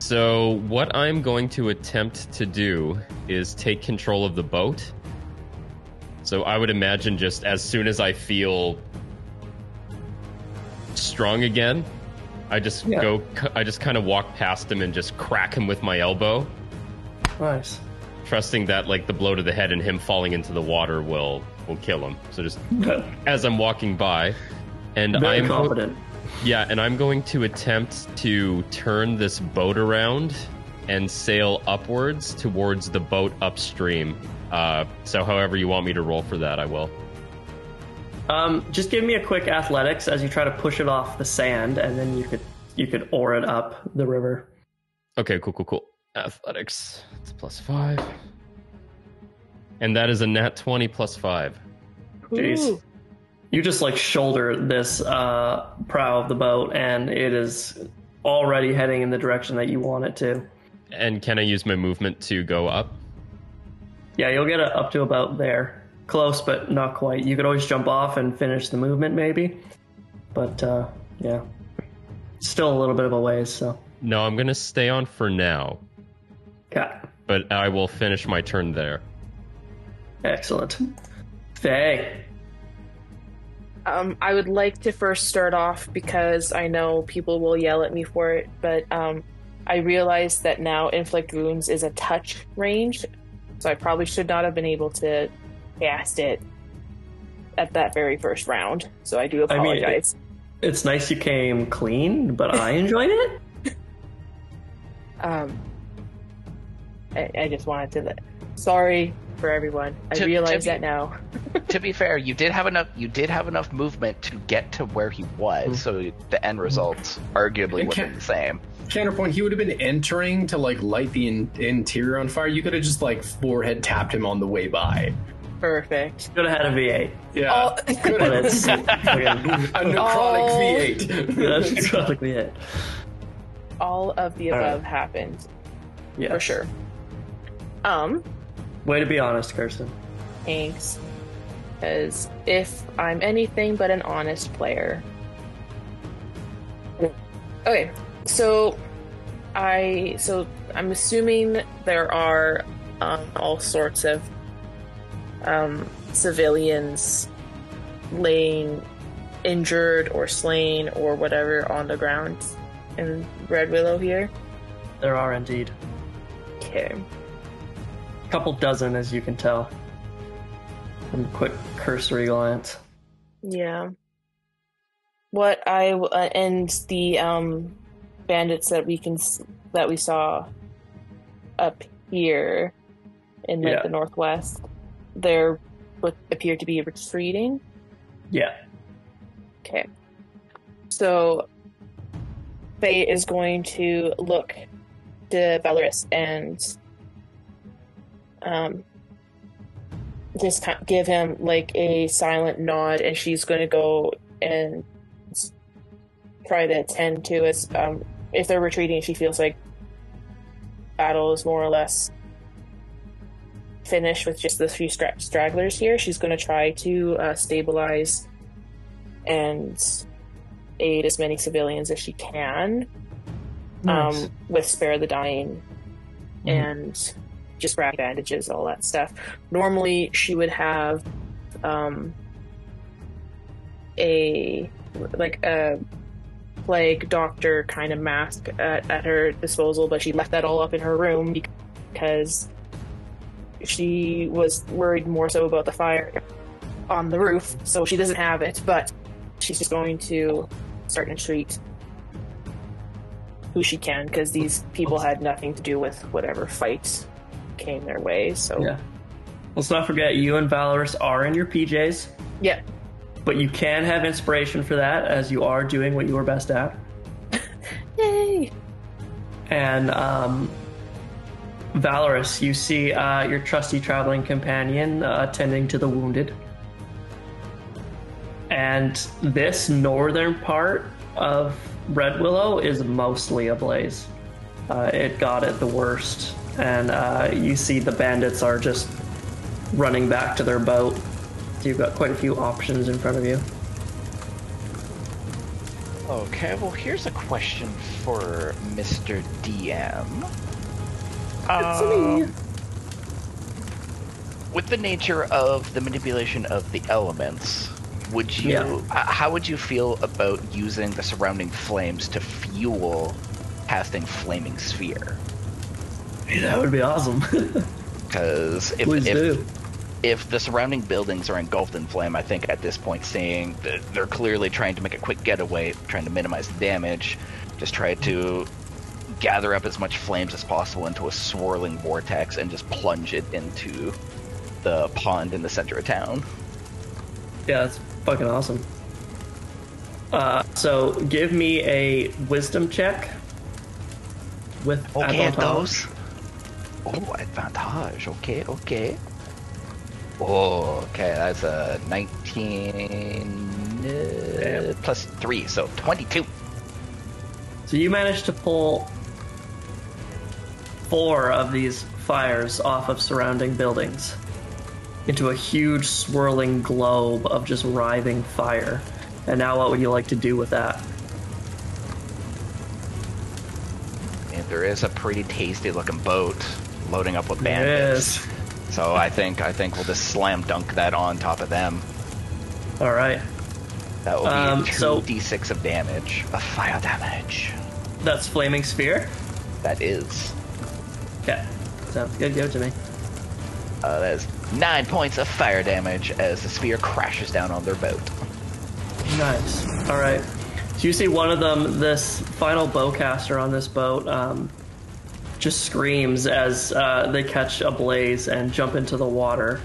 So, what I'm going to attempt to do is take control of the boat. So, I would imagine just as soon as I feel strong again, I just Yeah. go, I just kind of walk past him and just crack him with my elbow, Nice. trusting that like the blow to the head and him falling into the water will will kill him. So, just as I'm walking by, and Very I'm confident. Yeah, and I'm going to attempt to turn this boat around and sail upwards towards the boat upstream. Uh, so, however you want me to roll for that, I will. Um, just give me a quick athletics as you try to push it off the sand, and then you could you could oar it up the river. Okay, cool, cool, cool. Athletics. It's plus five. And that is a nat 20 plus five. Jeez. Ooh. You just like shoulder this uh, prow of the boat, and it is already heading in the direction that you want it to. And can I use my movement to go up? Yeah, you'll get it up to about there. Close, but not quite. You could always jump off and finish the movement, maybe. But uh, yeah, still a little bit of a ways. So, No, I'm going to stay on for now, okay, but I will finish my turn there. excellent. Faye, Um, I would like to first start off because I know people will yell at me for it, but um, I realize that now inflict wounds is a touch range, so I probably should not have been able to cast it at that very first round. So I do apologize. I mean, apologize. it's nice you came clean, but I enjoyed it. um, I, I just wanted to. Sorry for everyone. I To- to realize be- that now. to be fair, you did have enough. You did have enough movement to get to where he was, so the end results arguably would have been the same. Counterpoint, he would have been entering to like light the in- interior on fire. You could have just like forehead tapped him on the way by. Perfect. Could have had a V8. Yeah. Oh. Could have. it's a fucking- necrotic Oh. V8. that's probably it. All of the All right. above happened Yeah, for sure. Um, Way to be honest, Kirsten. thanks. Because if I'm anything but an honest player. Okay, so I so I'm assuming there are um, all sorts of um, civilians laying injured or slain or whatever on the ground in Redwillow here. There are indeed Okay. Couple dozen, as you can tell from a quick cursory glance. Yeah. What I uh, and the um bandits that we can that we saw up here in like Yeah. the northwest, they're what appear to be retreating. Yeah, Okay. So Faye is going to look to Valoris and um, just give him like a silent nod, and she's going to go and try to attend to us. Um, if they're retreating, she feels like battle is more or less finished with just the few stra- stragglers here. She's going to try to uh, stabilize and aid as many civilians as she can Nice. um, with spare the dying and just wrap bandages, all that stuff. Normally, she would have um, a like a plague doctor kind of mask at, at her disposal, but she left that all up in her room because she was worried more so about the fire on the roof, so she doesn't have it. But she's just going to start and treat who she can because these people had nothing to do with whatever fight came their way. So Yeah. Let's not forget, you and Valoris are in your PJs, yeah. but you can have inspiration for that as you are doing what you were best at. Yay! And um, Valoris, you see uh, your trusty traveling companion uh, tending to the wounded. And this northern part of Redwillow is mostly ablaze. Uh, it got it the worst. And uh, you see the bandits are just running back to their boat. So you've got quite a few options in front of you. Okay, well, here's a question for Mr. DM. Um, with the nature of the manipulation of the elements, would you? Yeah. h- How would you feel about using the surrounding flames to fuel casting flaming sphere? That would be awesome. Because if, Please if do. if the surrounding buildings are engulfed in flame, I think at this point, seeing that they're clearly trying to make a quick getaway, trying to minimize the damage, just try to gather up as much flames as possible into a swirling vortex and just plunge it into the pond in the center of town. Yeah, that's fucking awesome. Uh, so give me a wisdom check with Okay, at advantage. those. Oh, advantage. Okay, okay. Oh, okay, that's a 19 uh, plus 3, so 22. So you managed to pull four of these fires off of surrounding buildings into a huge swirling globe of just writhing fire. And now, what would you like to do with that? And there is a pretty tasty looking boat loading up with bandits. is. So I think I think we'll just slam dunk that on top of them. All right, That will be Um, two so- d6 of damage, of fire damage. that's flaming sphere. That is. Okay, sounds good. Give it to me. Uh, that is nine points of fire damage as the sphere crashes down on their boat. Nice. All right. So you see one of them, this final bowcaster on this boat, um, just screams as uh, they catch a blaze and jump into the water,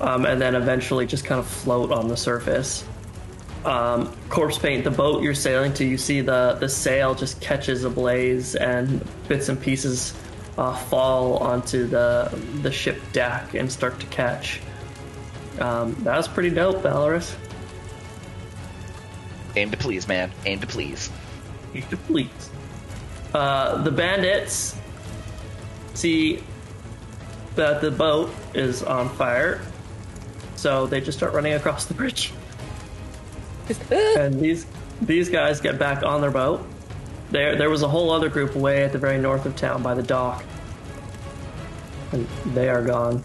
um, and then eventually just kind of float on the surface. Um, corpsepaint, the boat you're sailing to, you see the the sail just catches ablaze and bits and pieces uh, fall onto the the ship deck and start to catch. Um, that was pretty dope, Valoris. Aim to please, man. Aim to please. Aim to please. Uh, the bandits see that the boat is on fire, so they just start running across the bridge. and these these guys get back on their boat. There there was a whole other group way at the very north of town by the dock, and they are gone.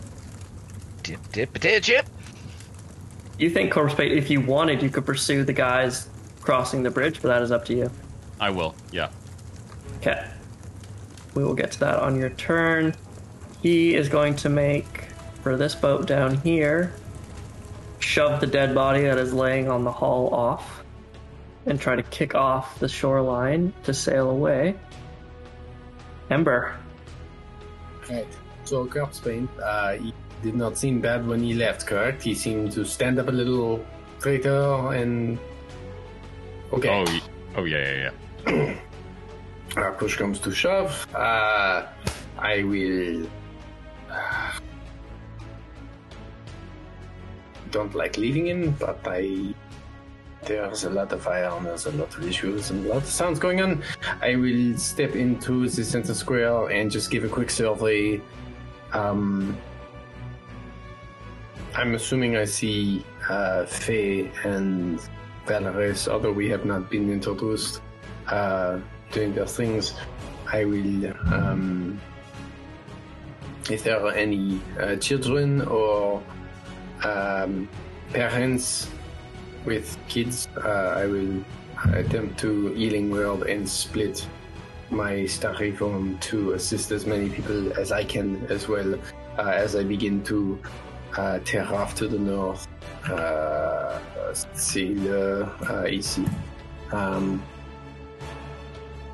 Dip, dip, dip, dip. You think Corpsepaint, if you wanted, you could pursue the guys crossing the bridge, but that is up to you. I will, yeah. Okay. We will get to that on your turn. He is going to make, for this boat down here, shove the dead body that is laying on the hull off and try to kick off the shoreline to sail away. Ember. Right. So Corpsepaint, uh, he did not seem bad when he left, correct? He seemed to stand up a little straighter and. Okay. Oh, oh yeah, yeah, yeah. uh, push comes to shove, uh, I will. uh, don't like leaving him, but I. There's a lot of and there's a lot of issues and a lot of sounds going on. I will step into the center square and just give a quick survey. Um, I'm assuming I see uh, Faye and Valoris, although we have not been introduced, uh, doing their things. I will. Um, if there are any uh, children or um, parents with kids, uh, I will attempt to healing word and split my starry form to assist as many people as I can as well uh, as I begin to uh, tear off to the north. Uh, see the uh. Um,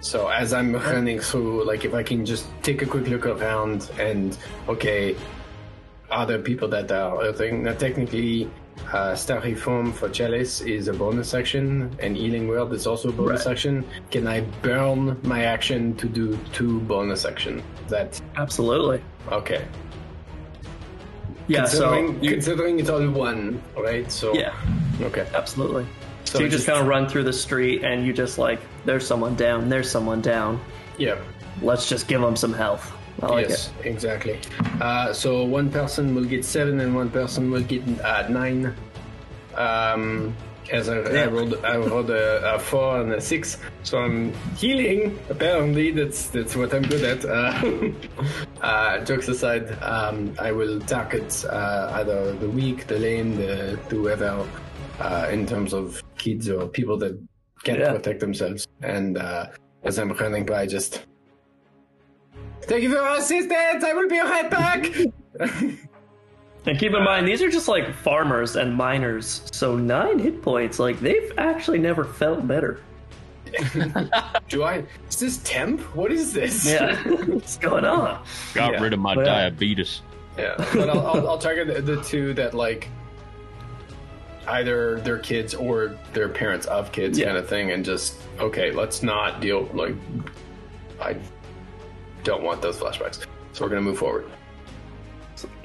so as I'm running through, like if I can just take a quick look around and okay, are there people that are I think that technically uh, Starry Form for Chalice is a bonus action and Healing Word is also a bonus Right. action. Can I burn my action to do two bonus action? That Absolutely. okay. Yeah. So considering, you, considering it's all one, right? So yeah, okay. absolutely. So, you just just- kind of run through the street and you just like, there's someone down, there's someone down. Yeah. Let's just give them some health. Like yes, it. exactly. Uh, so one person will get seven, and one person will get uh, nine. Um, as I, I rolled, I rolled a, a four and a six, so I'm healing. Apparently, that's that's what I'm good at. Uh, uh, jokes aside, um, I will target uh, either the weak, the lame, the whoever, uh, in terms of kids or people that can't Yeah. protect themselves. And uh, as I'm running by, just Thank you for your assistance. I will be right back. And keep in mind, these are just like farmers and miners. So nine hit points, like they've actually never felt better. Do I? Is this temp? What is this? Yeah. What's going on? Got Yeah. rid of my Well, yeah. diabetes. Yeah, but I'll, I'll, I'll target the, the two that like either their kids or their parents of kids Yeah. kind of thing, and just okay, let's not deal like I don't want those flashbacks, so we're gonna move forward.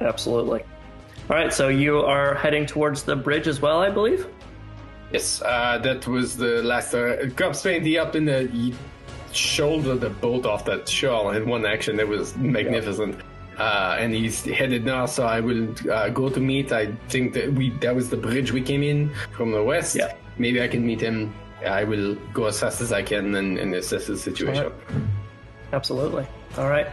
Absolutely. All right, so you are heading towards the bridge as well, I believe. Yes, uh, that was the last. Uh, Corpsepaint he up in the he shouldered the bolt off that shell in one action. That was magnificent. Uh, and he's headed now, so I will uh, go to meet. I think that we that was the bridge we came in from the west. Yeah. Maybe I can meet him. I will go as fast as I can and, and assess the situation. Absolutely. All right.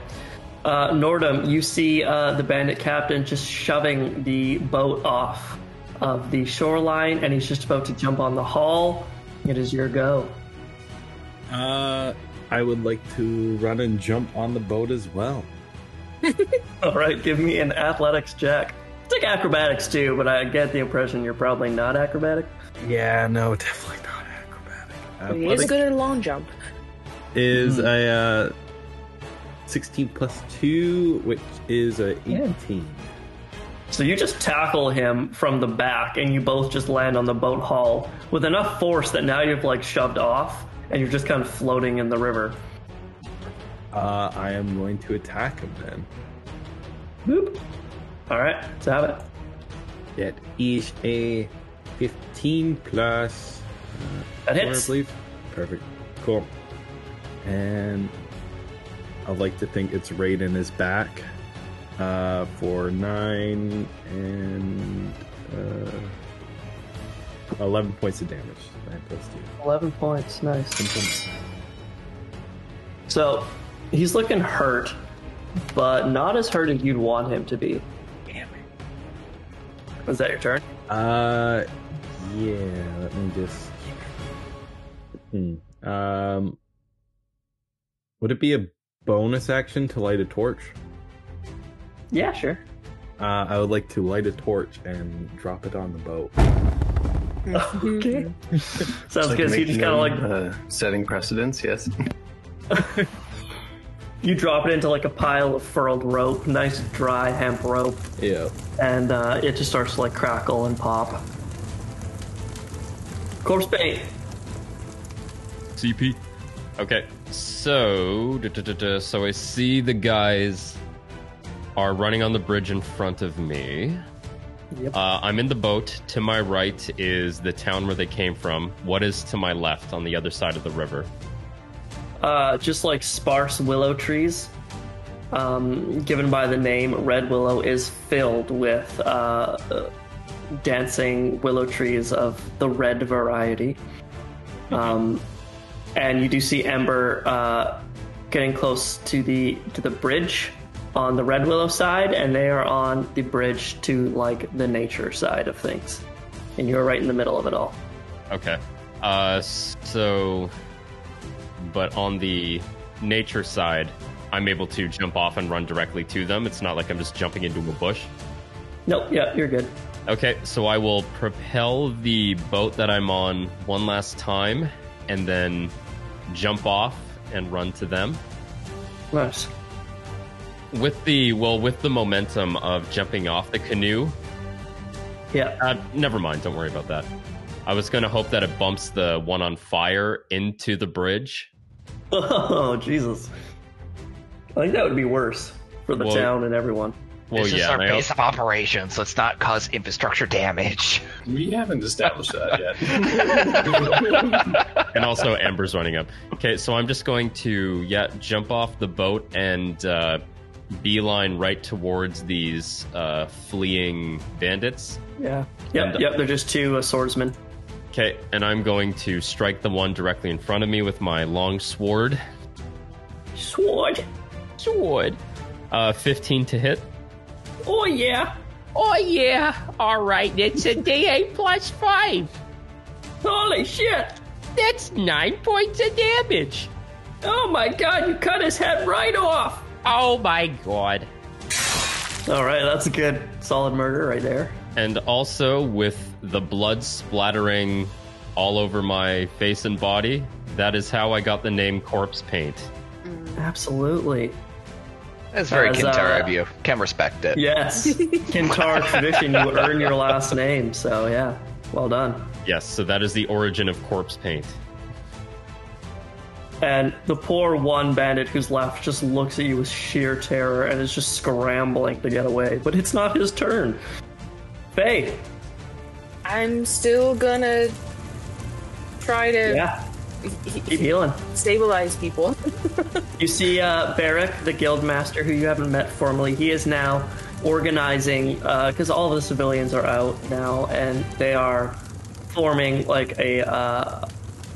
Uh, Nordhum, you see uh, the bandit captain just shoving the boat off of the shoreline, and he's just about to jump on the hull. It is your go. Uh, I would like to run and jump on the boat as well. All right, give me an athletics check. It's like acrobatics too, but I get the impression you're probably not acrobatic. Yeah, no, definitely not acrobatic. He is good at a long jump. is a uh, 16 plus 2, which is a 18. So you just tackle him from the back, and you both just land on the boat hull with enough force that now you've like shoved off, and you're just kind of floating in the river. Uh, I am going to attack him then. Boop. All right, let's have it. That is a 15 plus That four, I hits. believe. Perfect. Cool. And I'd like to think it's right in his back uh, for 9 and uh, 11 points of damage. 9 plus 2. Eleven points. Nice. So he's looking hurt, but not as hurt as you'd want him to be. Was that your turn? Uh, yeah. Let me just. Hmm. Um, would it be a bonus action to light a torch? Yeah, sure. Uh, I would like to light a torch and drop it on the boat. Okay. Sounds Like good. So you just kind of like uh, setting precedence. Yes. you drop it into like a pile of furled rope, nice dry hemp rope, Yeah. and uh, it just starts to like crackle and pop. Corpse paint. CP. Okay, so, duh, duh, duh, duh, so I see the guys are running on the bridge in front of me. Yep. Uh, I'm in the boat. To my right is the town where they came from. What is to my left on the other side of the river? Uh, just like sparse willow trees, um, given by the name Redwillow, is filled with uh, dancing willow trees of the red variety. Um, and you do see Ember uh, getting close to the to the bridge on the Redwillow side, and they are on the bridge to like the nature side of things, and you're right in the middle of it all. Okay. Uh, so, but on the nature side, I'm able to jump off and run directly to them. It's not like I'm just jumping into a bush. Nope, yeah, you're good. Okay, so I will propel the boat that I'm on one last time and then jump off and run to them. Nice. With the, well, with the momentum of jumping off the canoe, Yeah. uh, never mind, don't worry about that. I was going to hope that it bumps the one on fire into the bridge. Oh, Jesus. I think that would be worse for the Well- town and everyone. Well, this is yeah, our and I base of operations. Let's not cause infrastructure damage. We haven't established that yet. and also Ember's running up. Okay, so I'm just going to yeah jump off the boat and uh, beeline right towards these uh, fleeing bandits. Yeah. Yep, And- yep, they're just two uh, swordsmen. Okay, and I'm going to strike the one directly in front of me with my long sword. Sword. Sword. Uh, 15 to hit. Oh, yeah. Oh yeah, all right. It's a D8 plus five. Holy shit. That's nine points of damage. Oh, my God, you cut his head right off. Oh my god. All right, that's a good solid murder right there. And also with the blood splattering all over my face and body, that is how I got the name Corpsepaint. Absolutely. That's very As, Kintara uh, of you. Can respect it. Yes. Kintar tradition, you earn your last name, so yeah. Well done. Yes, so that is the origin of Corpsepaint. And the poor one bandit who's left just looks at you with sheer terror and is just scrambling to get away. But it's not his turn. Faye. I'm still gonna try to Yeah. Keep healing. stabilize people. You see uh, Barrick, the guild master, who you haven't met formally. He is now organizing because all of the civilians are out now, and they are forming like a uh,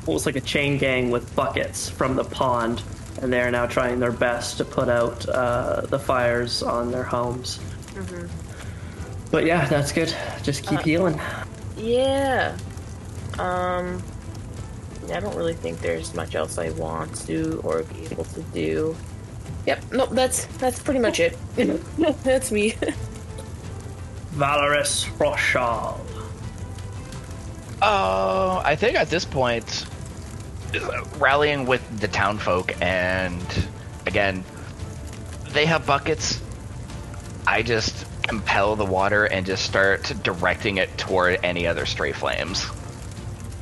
almost like a chain gang with buckets from the pond, and they are now trying their best to put out uh, the fires on their homes. But yeah, that's good. Just keep healing. Yeah. Um. I don't really think there's much else I want to or be able to do. Yep. Nope. That's that's pretty much it. that's me. Valoris Rhoshal. Uh, I think at this point, rallying with the town folk, and again, they have buckets. I just compel the water and just start directing it toward any other stray flames,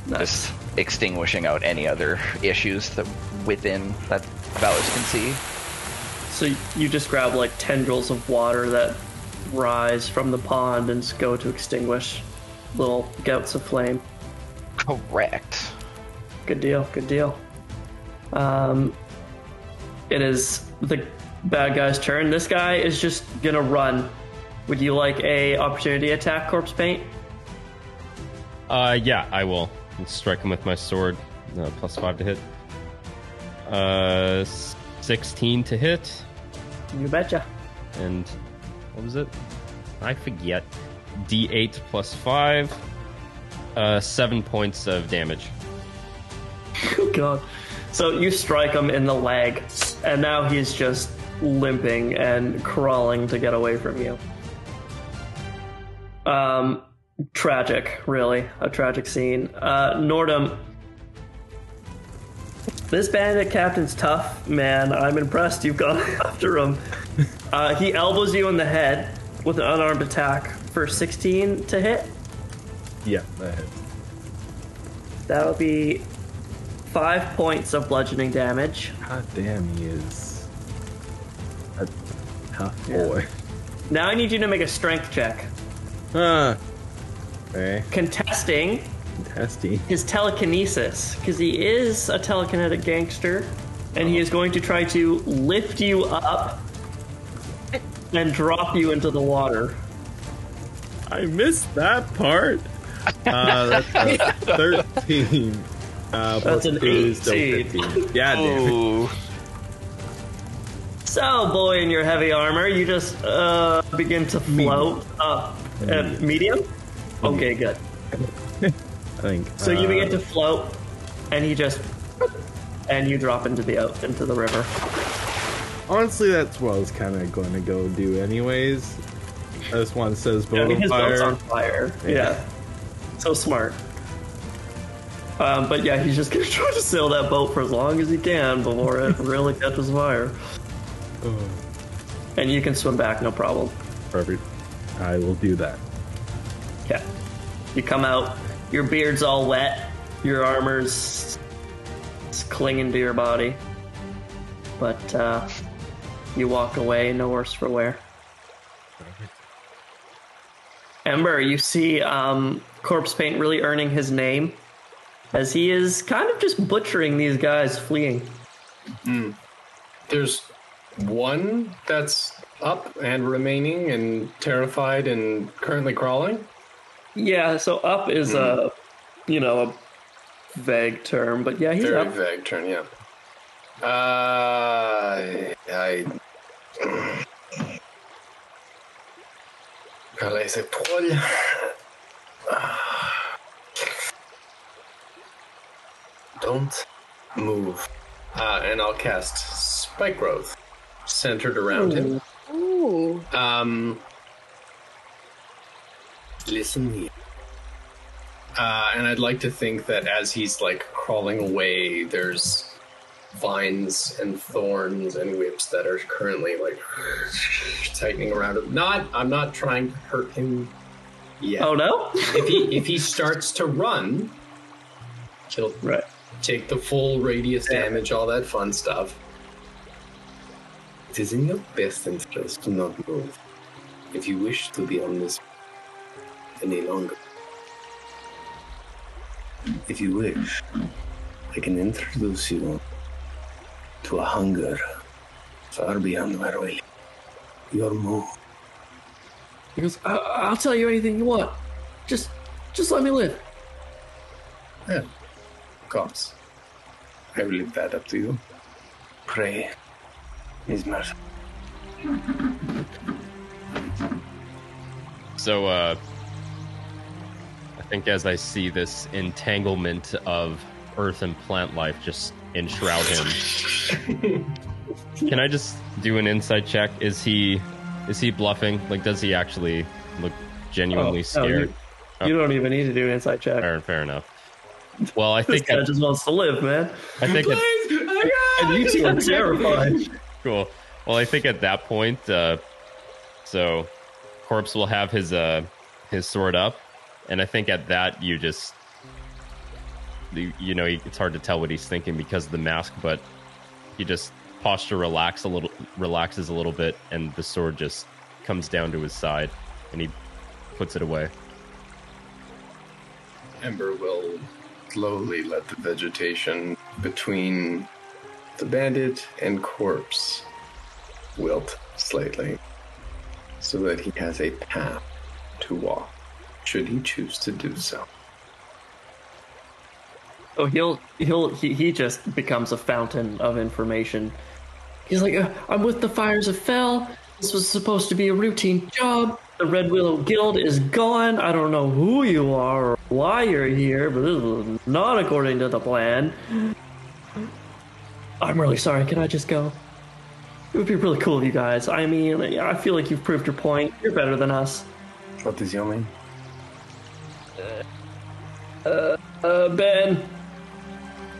just extinguishing out any other issues that within that Valoris can see. So you just grab like tendrils of water that rise from the pond and go to extinguish little gouts of flame. Correct. Good deal, good deal. Um, it is the bad guy's turn. This guy is just gonna run. Would you like a opportunity attack, corpsepaint? Uh, yeah, I will strike him with my sword. Uh, plus five to hit. Uh, sixteen to hit, You betcha. and what was it? I forget. D eight plus five. Uh, seven points of damage. Oh god. So you strike him in the leg, and now he's just limping and crawling to get away from you. Um, tragic, really, a tragic scene. Uh, Nordhum, this bandit captain's tough, man. I'm impressed you've gone after him. Uh, he elbows you in the head with an unarmed attack for 16 to hit. Yeah, that hit. That would be five points of bludgeoning damage. God damn, he is a tough boy. Now I need you to make a strength check. Ah. Okay. Contesting Testy. his telekinesis, because he is a telekinetic gangster, and he is going to try to lift you up and drop you into the water. I missed that part. Uh, that's a 13. Uh, plus an two is still 18. 15. Yeah, damn it. Ooh. So, boy in your heavy armor, you just uh, begin to float up. Uh, medium? Okay, good. I think. So you uh, begin to float, and he just. And you drop into the out into the river. Honestly, that's what I was kind of going to go do, anyways. This one says boat mean, on his boat's fire. on fire. Yeah. So smart. Um, but yeah, he's just gonna try to sail that boat for as long as he can before it really catches fire. Oh, And you can swim back, no problem. perfect. I will do that. Yeah. You come out, your beard's all wet, your armor's s- clinging to your body. But uh, you walk away, no worse for wear. Ember, you see um, Corpsepaint really earning his name as he is kind of just butchering these guys fleeing. There's one that's up and remaining and terrified and currently crawling. Yeah, so up is a, you know, a vague term, but yeah, he's Very up. vague turn, yeah. Uh, I. I Allez, épaules. Don't move. Uh, and I'll cast Spike Growth centered around him. Ooh. Um, listen here. Uh, and I'd like to think that as he's like crawling away, there's vines and thorns and whips that are currently like tightening around him. Not, I'm not trying to hurt him yet. Oh no? If he if he starts to run, he'll right. take the full radius damage, all that fun stuff. It is in your best interest to not move if you wish to be on this any longer. If you wish, I can introduce you to a hunger far beyond where we live. Your move. He goes, I- I'll tell you anything you want. Just, just let me live. Yeah. Of course. I will leave that up to you. Pray. His mercy. So, uh, I think as I see this entanglement of earth and plant life just enshroud him, can I just do an insight check? Is he is he bluffing? Like, does he actually look genuinely Oh, no, scared? You don't even need to do an insight check. Fair, fair enough. Well, I think at, just wants to live, man. I think at, And you two are terrified. Cool. Well, I think at that point, uh, so corpse will have his uh his sword up, and I think at that you just you, you know it's hard to tell what he's thinking because of the mask, but he just posture relax a little relaxes a little bit, and the sword just comes down to his side, and he puts it away. Ember will slowly let the vegetation between the bandit and corpse wilt slightly so that he has a path to walk should he choose to do so. Oh, he'll he'll he, he just becomes a fountain of information. He's like, uh, I'm with the fires of Fel. This was supposed to be a routine job. The Redwillow Guild is gone. I don't know who you are or why you're here, but this is not according to the plan. I'm really sorry. Can I just go? It would be really cool of you guys. I mean, I feel like you've proved your point. You're better than us. What is your name? Uh, uh, Ben,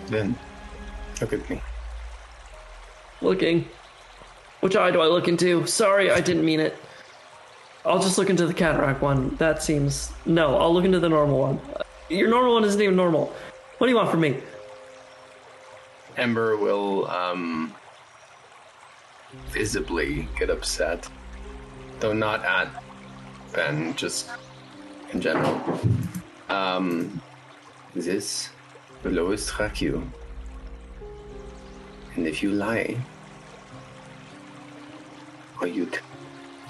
Then look at me. looking. Which eye do I look into? Sorry, I didn't mean it. I'll just look into the cataract one. That seems. No, I'll look into the normal one. Your normal one isn't even normal. What do you want from me? Ember will um, visibly get upset, though not at Ben, just in general. Um, this will always track you. And if you lie, or you t-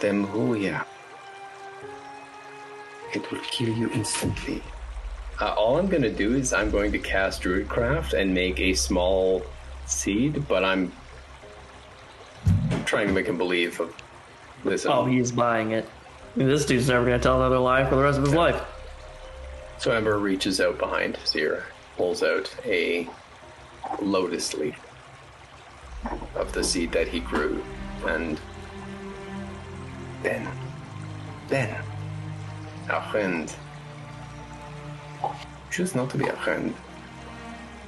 them who yeah, it will kill you instantly. Uh, all I'm gonna do is I'm going to cast Druidcraft and make a small seed, but I'm trying to make him believe of listen. Oh, he's buying it. This dude's never gonna tell another lie for the rest of his life. So Ember reaches out behind Zira, pulls out a lotus leaf of the seed that he grew, and then, Ben, our friend, choose not to be a friend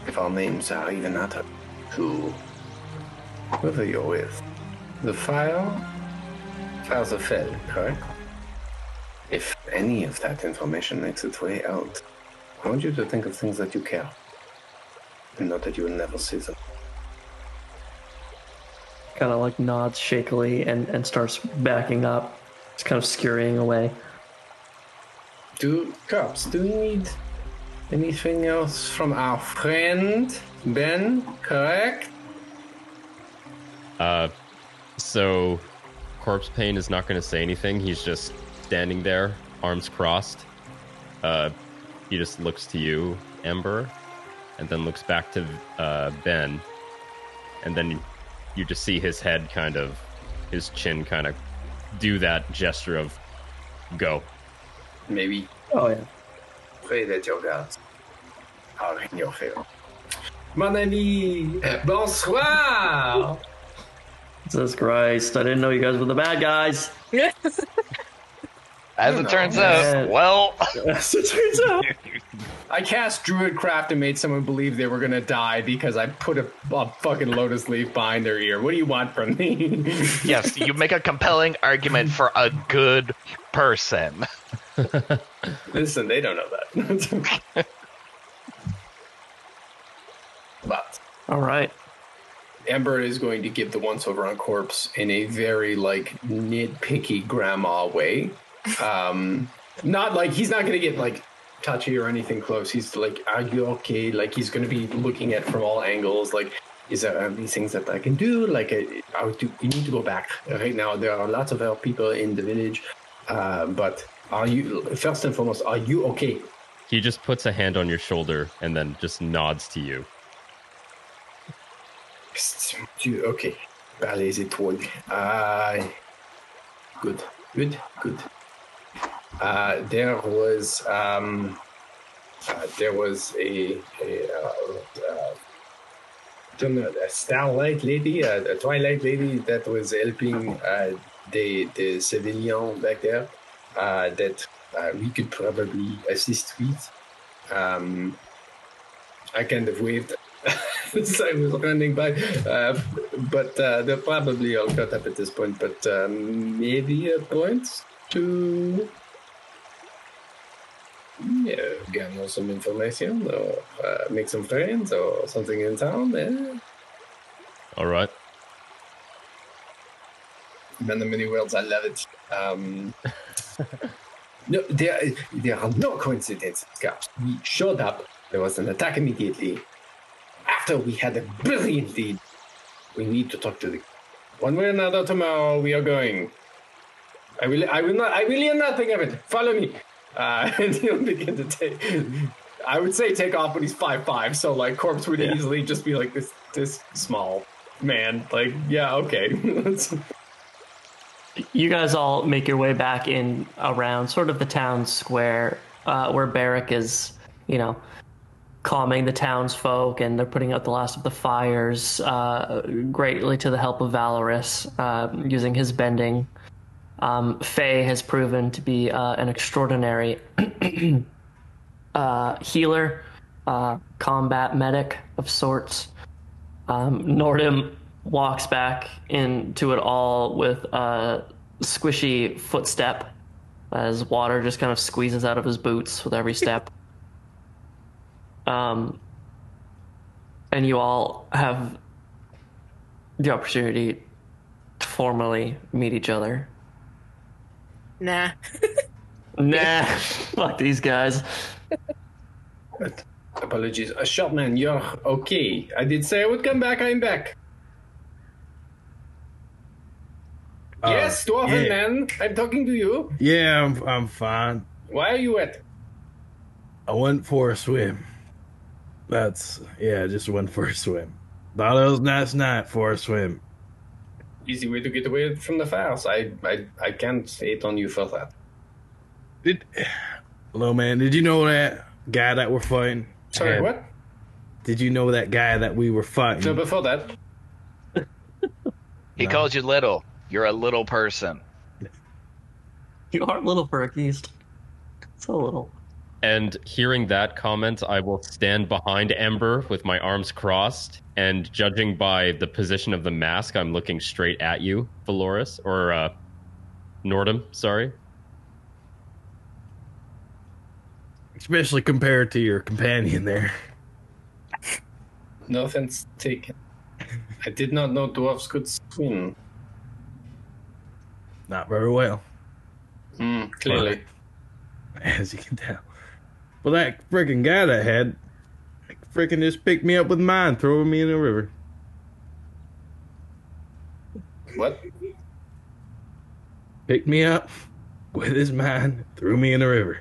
if our names are even uttered to whoever you're with. The fire, fire's a Fel, correct? If any of that information makes its way out, I want you to think of things that you care. And not that you will never see them. Kind of like nods shakily and, and starts backing up. Just kind of scurrying away. Do cops, do you need anything else from our friend Ben? Correct? Uh, so Corpsepaint is not going to say anything. He's just standing there, arms crossed. Uh, he just looks to you, Ember, and then looks back to uh, Ben, and then you just see his head kind of, his chin kind of do that gesture of go. Maybe Oh yeah. pray that your gods are in your favor. Mon ami, bonsoir! Jesus Christ! I didn't know you guys were the bad guys. As it turns out, well, As it turns out. I cast Druidcraft and made someone believe they were gonna die because I put a, a fucking lotus leaf behind their ear. What do you want from me? yes, you make a compelling argument for a good person. Listen, they don't know that. but All right. Ember is going to give the once over on corpse in a very like nitpicky grandma way. Um, not like he's not going to get like touchy or anything close. He's like, "Are you okay?" Like he's going to be looking at from all angles. Like, is there are these things that I can do? Like, I, I would do, we need to go back right now. There are lots of our people in the village, uh, but are you first and foremost? Are you okay? He just puts a hand on your shoulder and then just nods to you. Okay. Par les étoiles. Uh, good. Good. Good. Uh, there was um, uh, there was a a, uh, uh, don't know, a starlight lady, a, a twilight lady that was helping uh, the the civilian back there uh, that uh, we could probably assist with. Um, I kind of waved as I was running by, uh, but uh, they're probably all caught up at this point. But um, maybe a point to yeah, gather some information or uh, make some friends or something in town. Eh? All right. Man, the many worlds, I love it. Um, no, there, there are no coincidences, Caps. We showed up. There was an attack immediately. After we had a brilliant lead, we need to talk to the. One way or another, tomorrow we are going. I will. I will not. I will hear nothing of it. Follow me. Uh, and he'll begin to take. I would say take off, but he's five five, so like corpse would Yeah. easily just be like this this small man. Like yeah, okay. You guys all make your way back in around sort of the town square uh, where Barrack is, you know, calming the townsfolk and they're putting out the last of the fires, uh, greatly to the help of Valoris, uh, using his bending. Um, Faye has proven to be uh, an extraordinary uh, healer, uh, combat medic of sorts. Um, Nordhum walks back into it all with a squishy footstep as water just kind of squeezes out of his boots with every step. Um, and you all have the opportunity to formally meet each other. Nah. Nah, fuck these guys. Apologies. Uh, short man, you're okay. I did say I would come back. I'm back. Oh, yes, dwarven yeah. man. I'm talking to you. Yeah, I'm, I'm fine. Why are you wet? I went for a swim. That's yeah, I just went for a swim. Thought it was a nice night for a swim. Easy way to get away from the fires. I, I, I can't hate on you for that. Did hello, man? Did you know that guy that we're fighting? Sorry, had- what? Did you know that guy that we were fighting? So before that, He called you little. You're a little person. You are little for a geist. So little. And hearing that comment, I will stand behind Ember with my arms crossed. And judging by the position of the mask, I'm looking straight at you, Valoris, or uh, Nordhum, sorry. Especially compared to your companion there. no offense taken. I did not know dwarves could swim. Not very well, Hmm, clearly. as you can tell. Well, that freaking guy that had freaking just picked me up with mine, throwing me in the river. What? Picked me up with his mine, threw me in the river.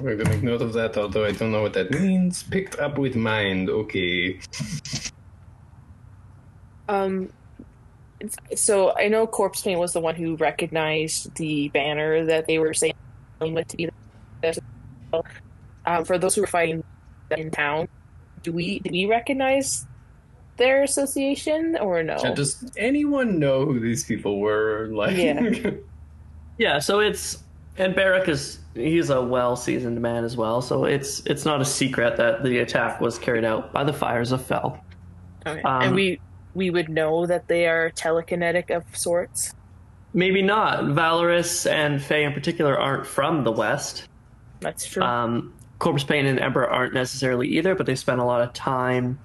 We're gonna make note of that, although I don't know what that means. Picked up with mind. Okay. Um, it's- so I know Corpsepaint was the one who recognized the banner that they were saying with to be. Um, for those who were fighting in town, do we do we recognize their association or no? Uh, Does anyone know who these people were? Like, Yeah. Yeah, so it's and Barrack is he's a well seasoned man as well, so it's it's not a secret that the attack was carried out by the fires of Fel. Okay. um, and we we would know that they are telekinetic of sorts. Maybe not. Valoris and Faye in particular aren't from the West. That's true. Um, Corpsepaint and Ember aren't necessarily either, but they spent a lot of time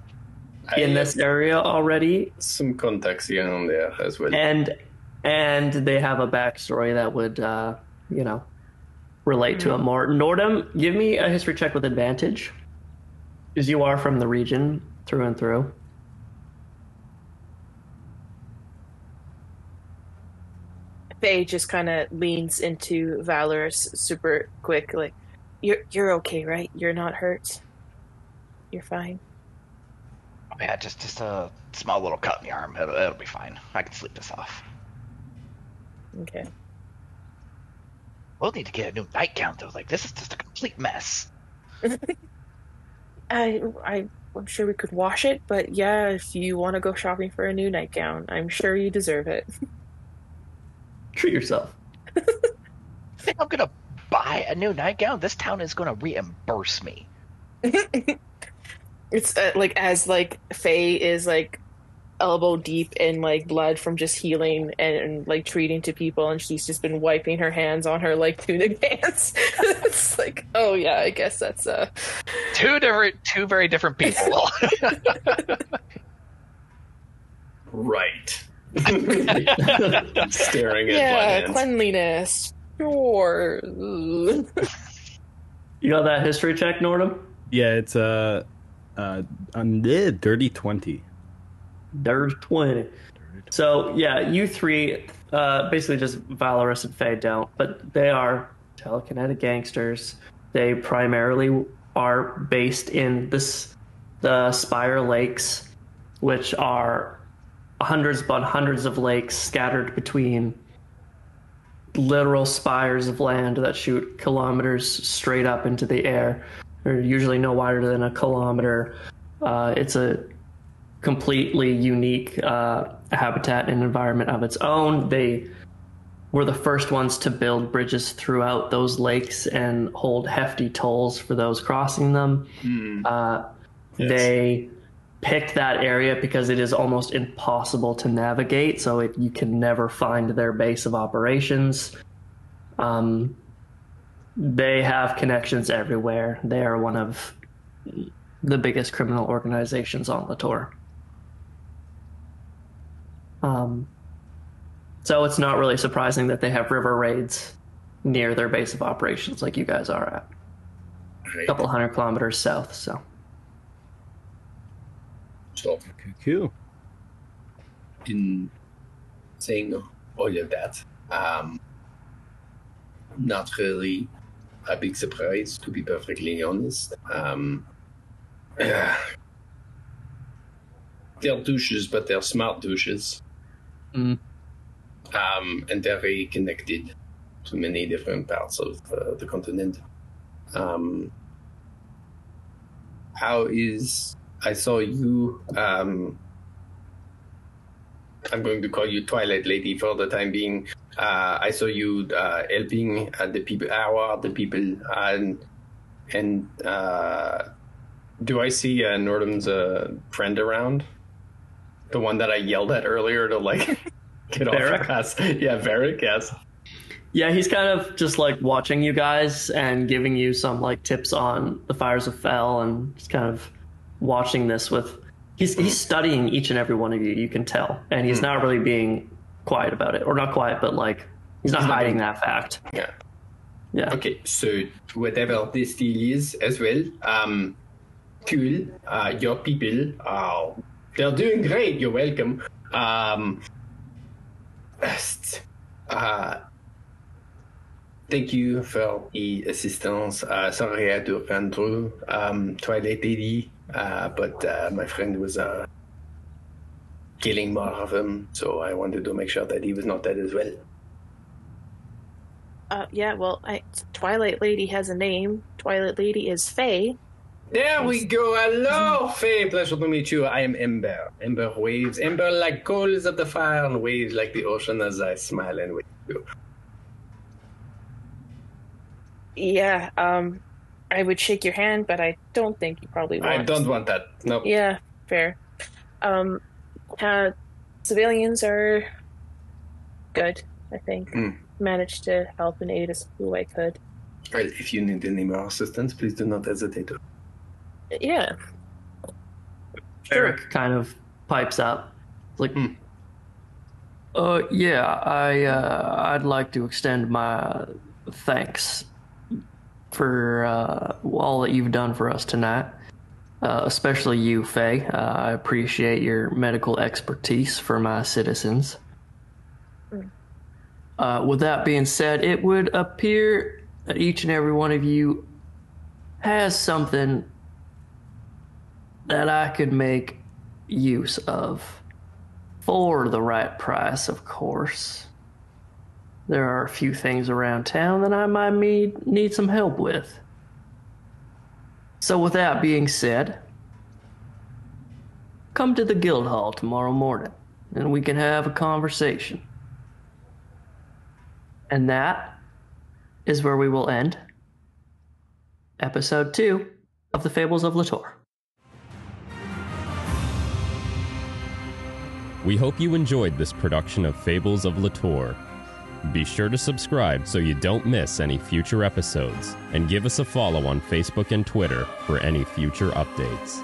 in I this area already, some context here and there as well. and and they have a backstory that would uh, you know relate to it more. Nordhum, give me a history check with advantage, because you are from the region through and through. Faye just kind of leans into Valoris super quick, like, "You're you're okay, right? You're not hurt. You're fine." Oh, yeah, just just a small little cut in the arm. It'll, it'll be fine. I can sleep this off. Okay. We'll need to get a new nightgown though. Like this is just a complete mess. I I I'm sure we could wash it, but yeah, if you want to go shopping for a new nightgown, I'm sure you deserve it. Treat yourself. think I'm gonna buy a new nightgown. This town is gonna reimburse me. it's uh, like as like Faye is like elbow deep in like blood from just healing and, and, like treating to people and she's just been wiping her hands on her like tunic pants it's like oh yeah i guess that's uh Two different, two very different people. right. Staring at yeah blood cleanliness sure You got that history check, Nordhum? Yeah, it's a uh, uh, um, yeah, dirty twenty. There's 20. So, yeah, you three, uh, basically just Valoris and Faye don't, but they are telekinetic gangsters. They primarily are based in this, the Spire Lakes, which are hundreds upon hundreds of lakes scattered between literal spires of land that shoot kilometers straight up into the air. They're usually no wider than a kilometer. Uh, it's a completely unique uh, habitat and environment of its own. They were the first ones to build bridges throughout those lakes and hold hefty tolls for those crossing them. Uh, Yes. They picked that area because it is almost impossible to navigate, so it, you can never find their base of operations. Um, they have connections everywhere. They are one of the biggest criminal organizations on the tour. Um, so it's not really surprising that they have river raids near their base of operations, like you guys are at, a couple hundred kilometers south. So So, Cool. in saying all of that, um, not really a big surprise, to be perfectly honest. Um, they're douches, but they're smart douches. Mm. Um, and they're very connected to many different parts of uh, the continent. Um, how is I saw you um, I'm going to call you Twilight Lady for the time being. Uh, I saw you uh, helping uh, the people, our the people, and and uh, do I see uh, Nordhum's uh, friend around? The one that I yelled at earlier to like get Varric? off us. Yeah, Varric. Yes. yeah, he's kind of just like watching you guys and giving you some like tips on the fires of Fel and just kind of watching this with. He's he's studying each and every one of you. You can tell, and he's not really being quiet about it, or not quiet, but like he's not hiding being- that fact. Yeah. Yeah. Okay, so whatever this deal is as well, um, cool. Uh, your people are they're doing great. You're welcome. Um, uh, thank you for the assistance. Uh, sorry I had to run through um, Twilight Lady, uh, but uh, my friend was uh, killing more of them, so I wanted to make sure that he was not dead as well. Uh, yeah, well, I, Twilight Lady has a name. Twilight Lady is Faye. There we go. Hello, Faye. Pleasure to meet you. I am Ember. Ember waves. Ember like coals of the fire and waves like the ocean as I smile and wave you. Yeah, um, I would shake your hand, but I don't think you probably want. I don't want that. No. Yeah, fair. Um, uh, civilians are good. I think Mm. managed to help and aid us who I could. Well, if you need any more assistance, please do not hesitate to. Yeah, Eric kind of pipes up, like, Hmm. "Uh, yeah, I uh, I'd like to extend my thanks for uh, all that you've done for us tonight, uh, especially you, Faye. Uh, I appreciate your medical expertise for my citizens." Uh, with that being said, it would appear that each and every one of you has something that I could make use of for the right price, of course. There are a few things around town that I might need, need some help with. So, with that being said, come to the guild hall tomorrow morning and we can have a conversation. And that is where we will end episode two of the Fables of Litore. We hope you enjoyed this production of Fables of Litore. Be sure to subscribe so you don't miss any future episodes, and give us a follow on Facebook and Twitter for any future updates.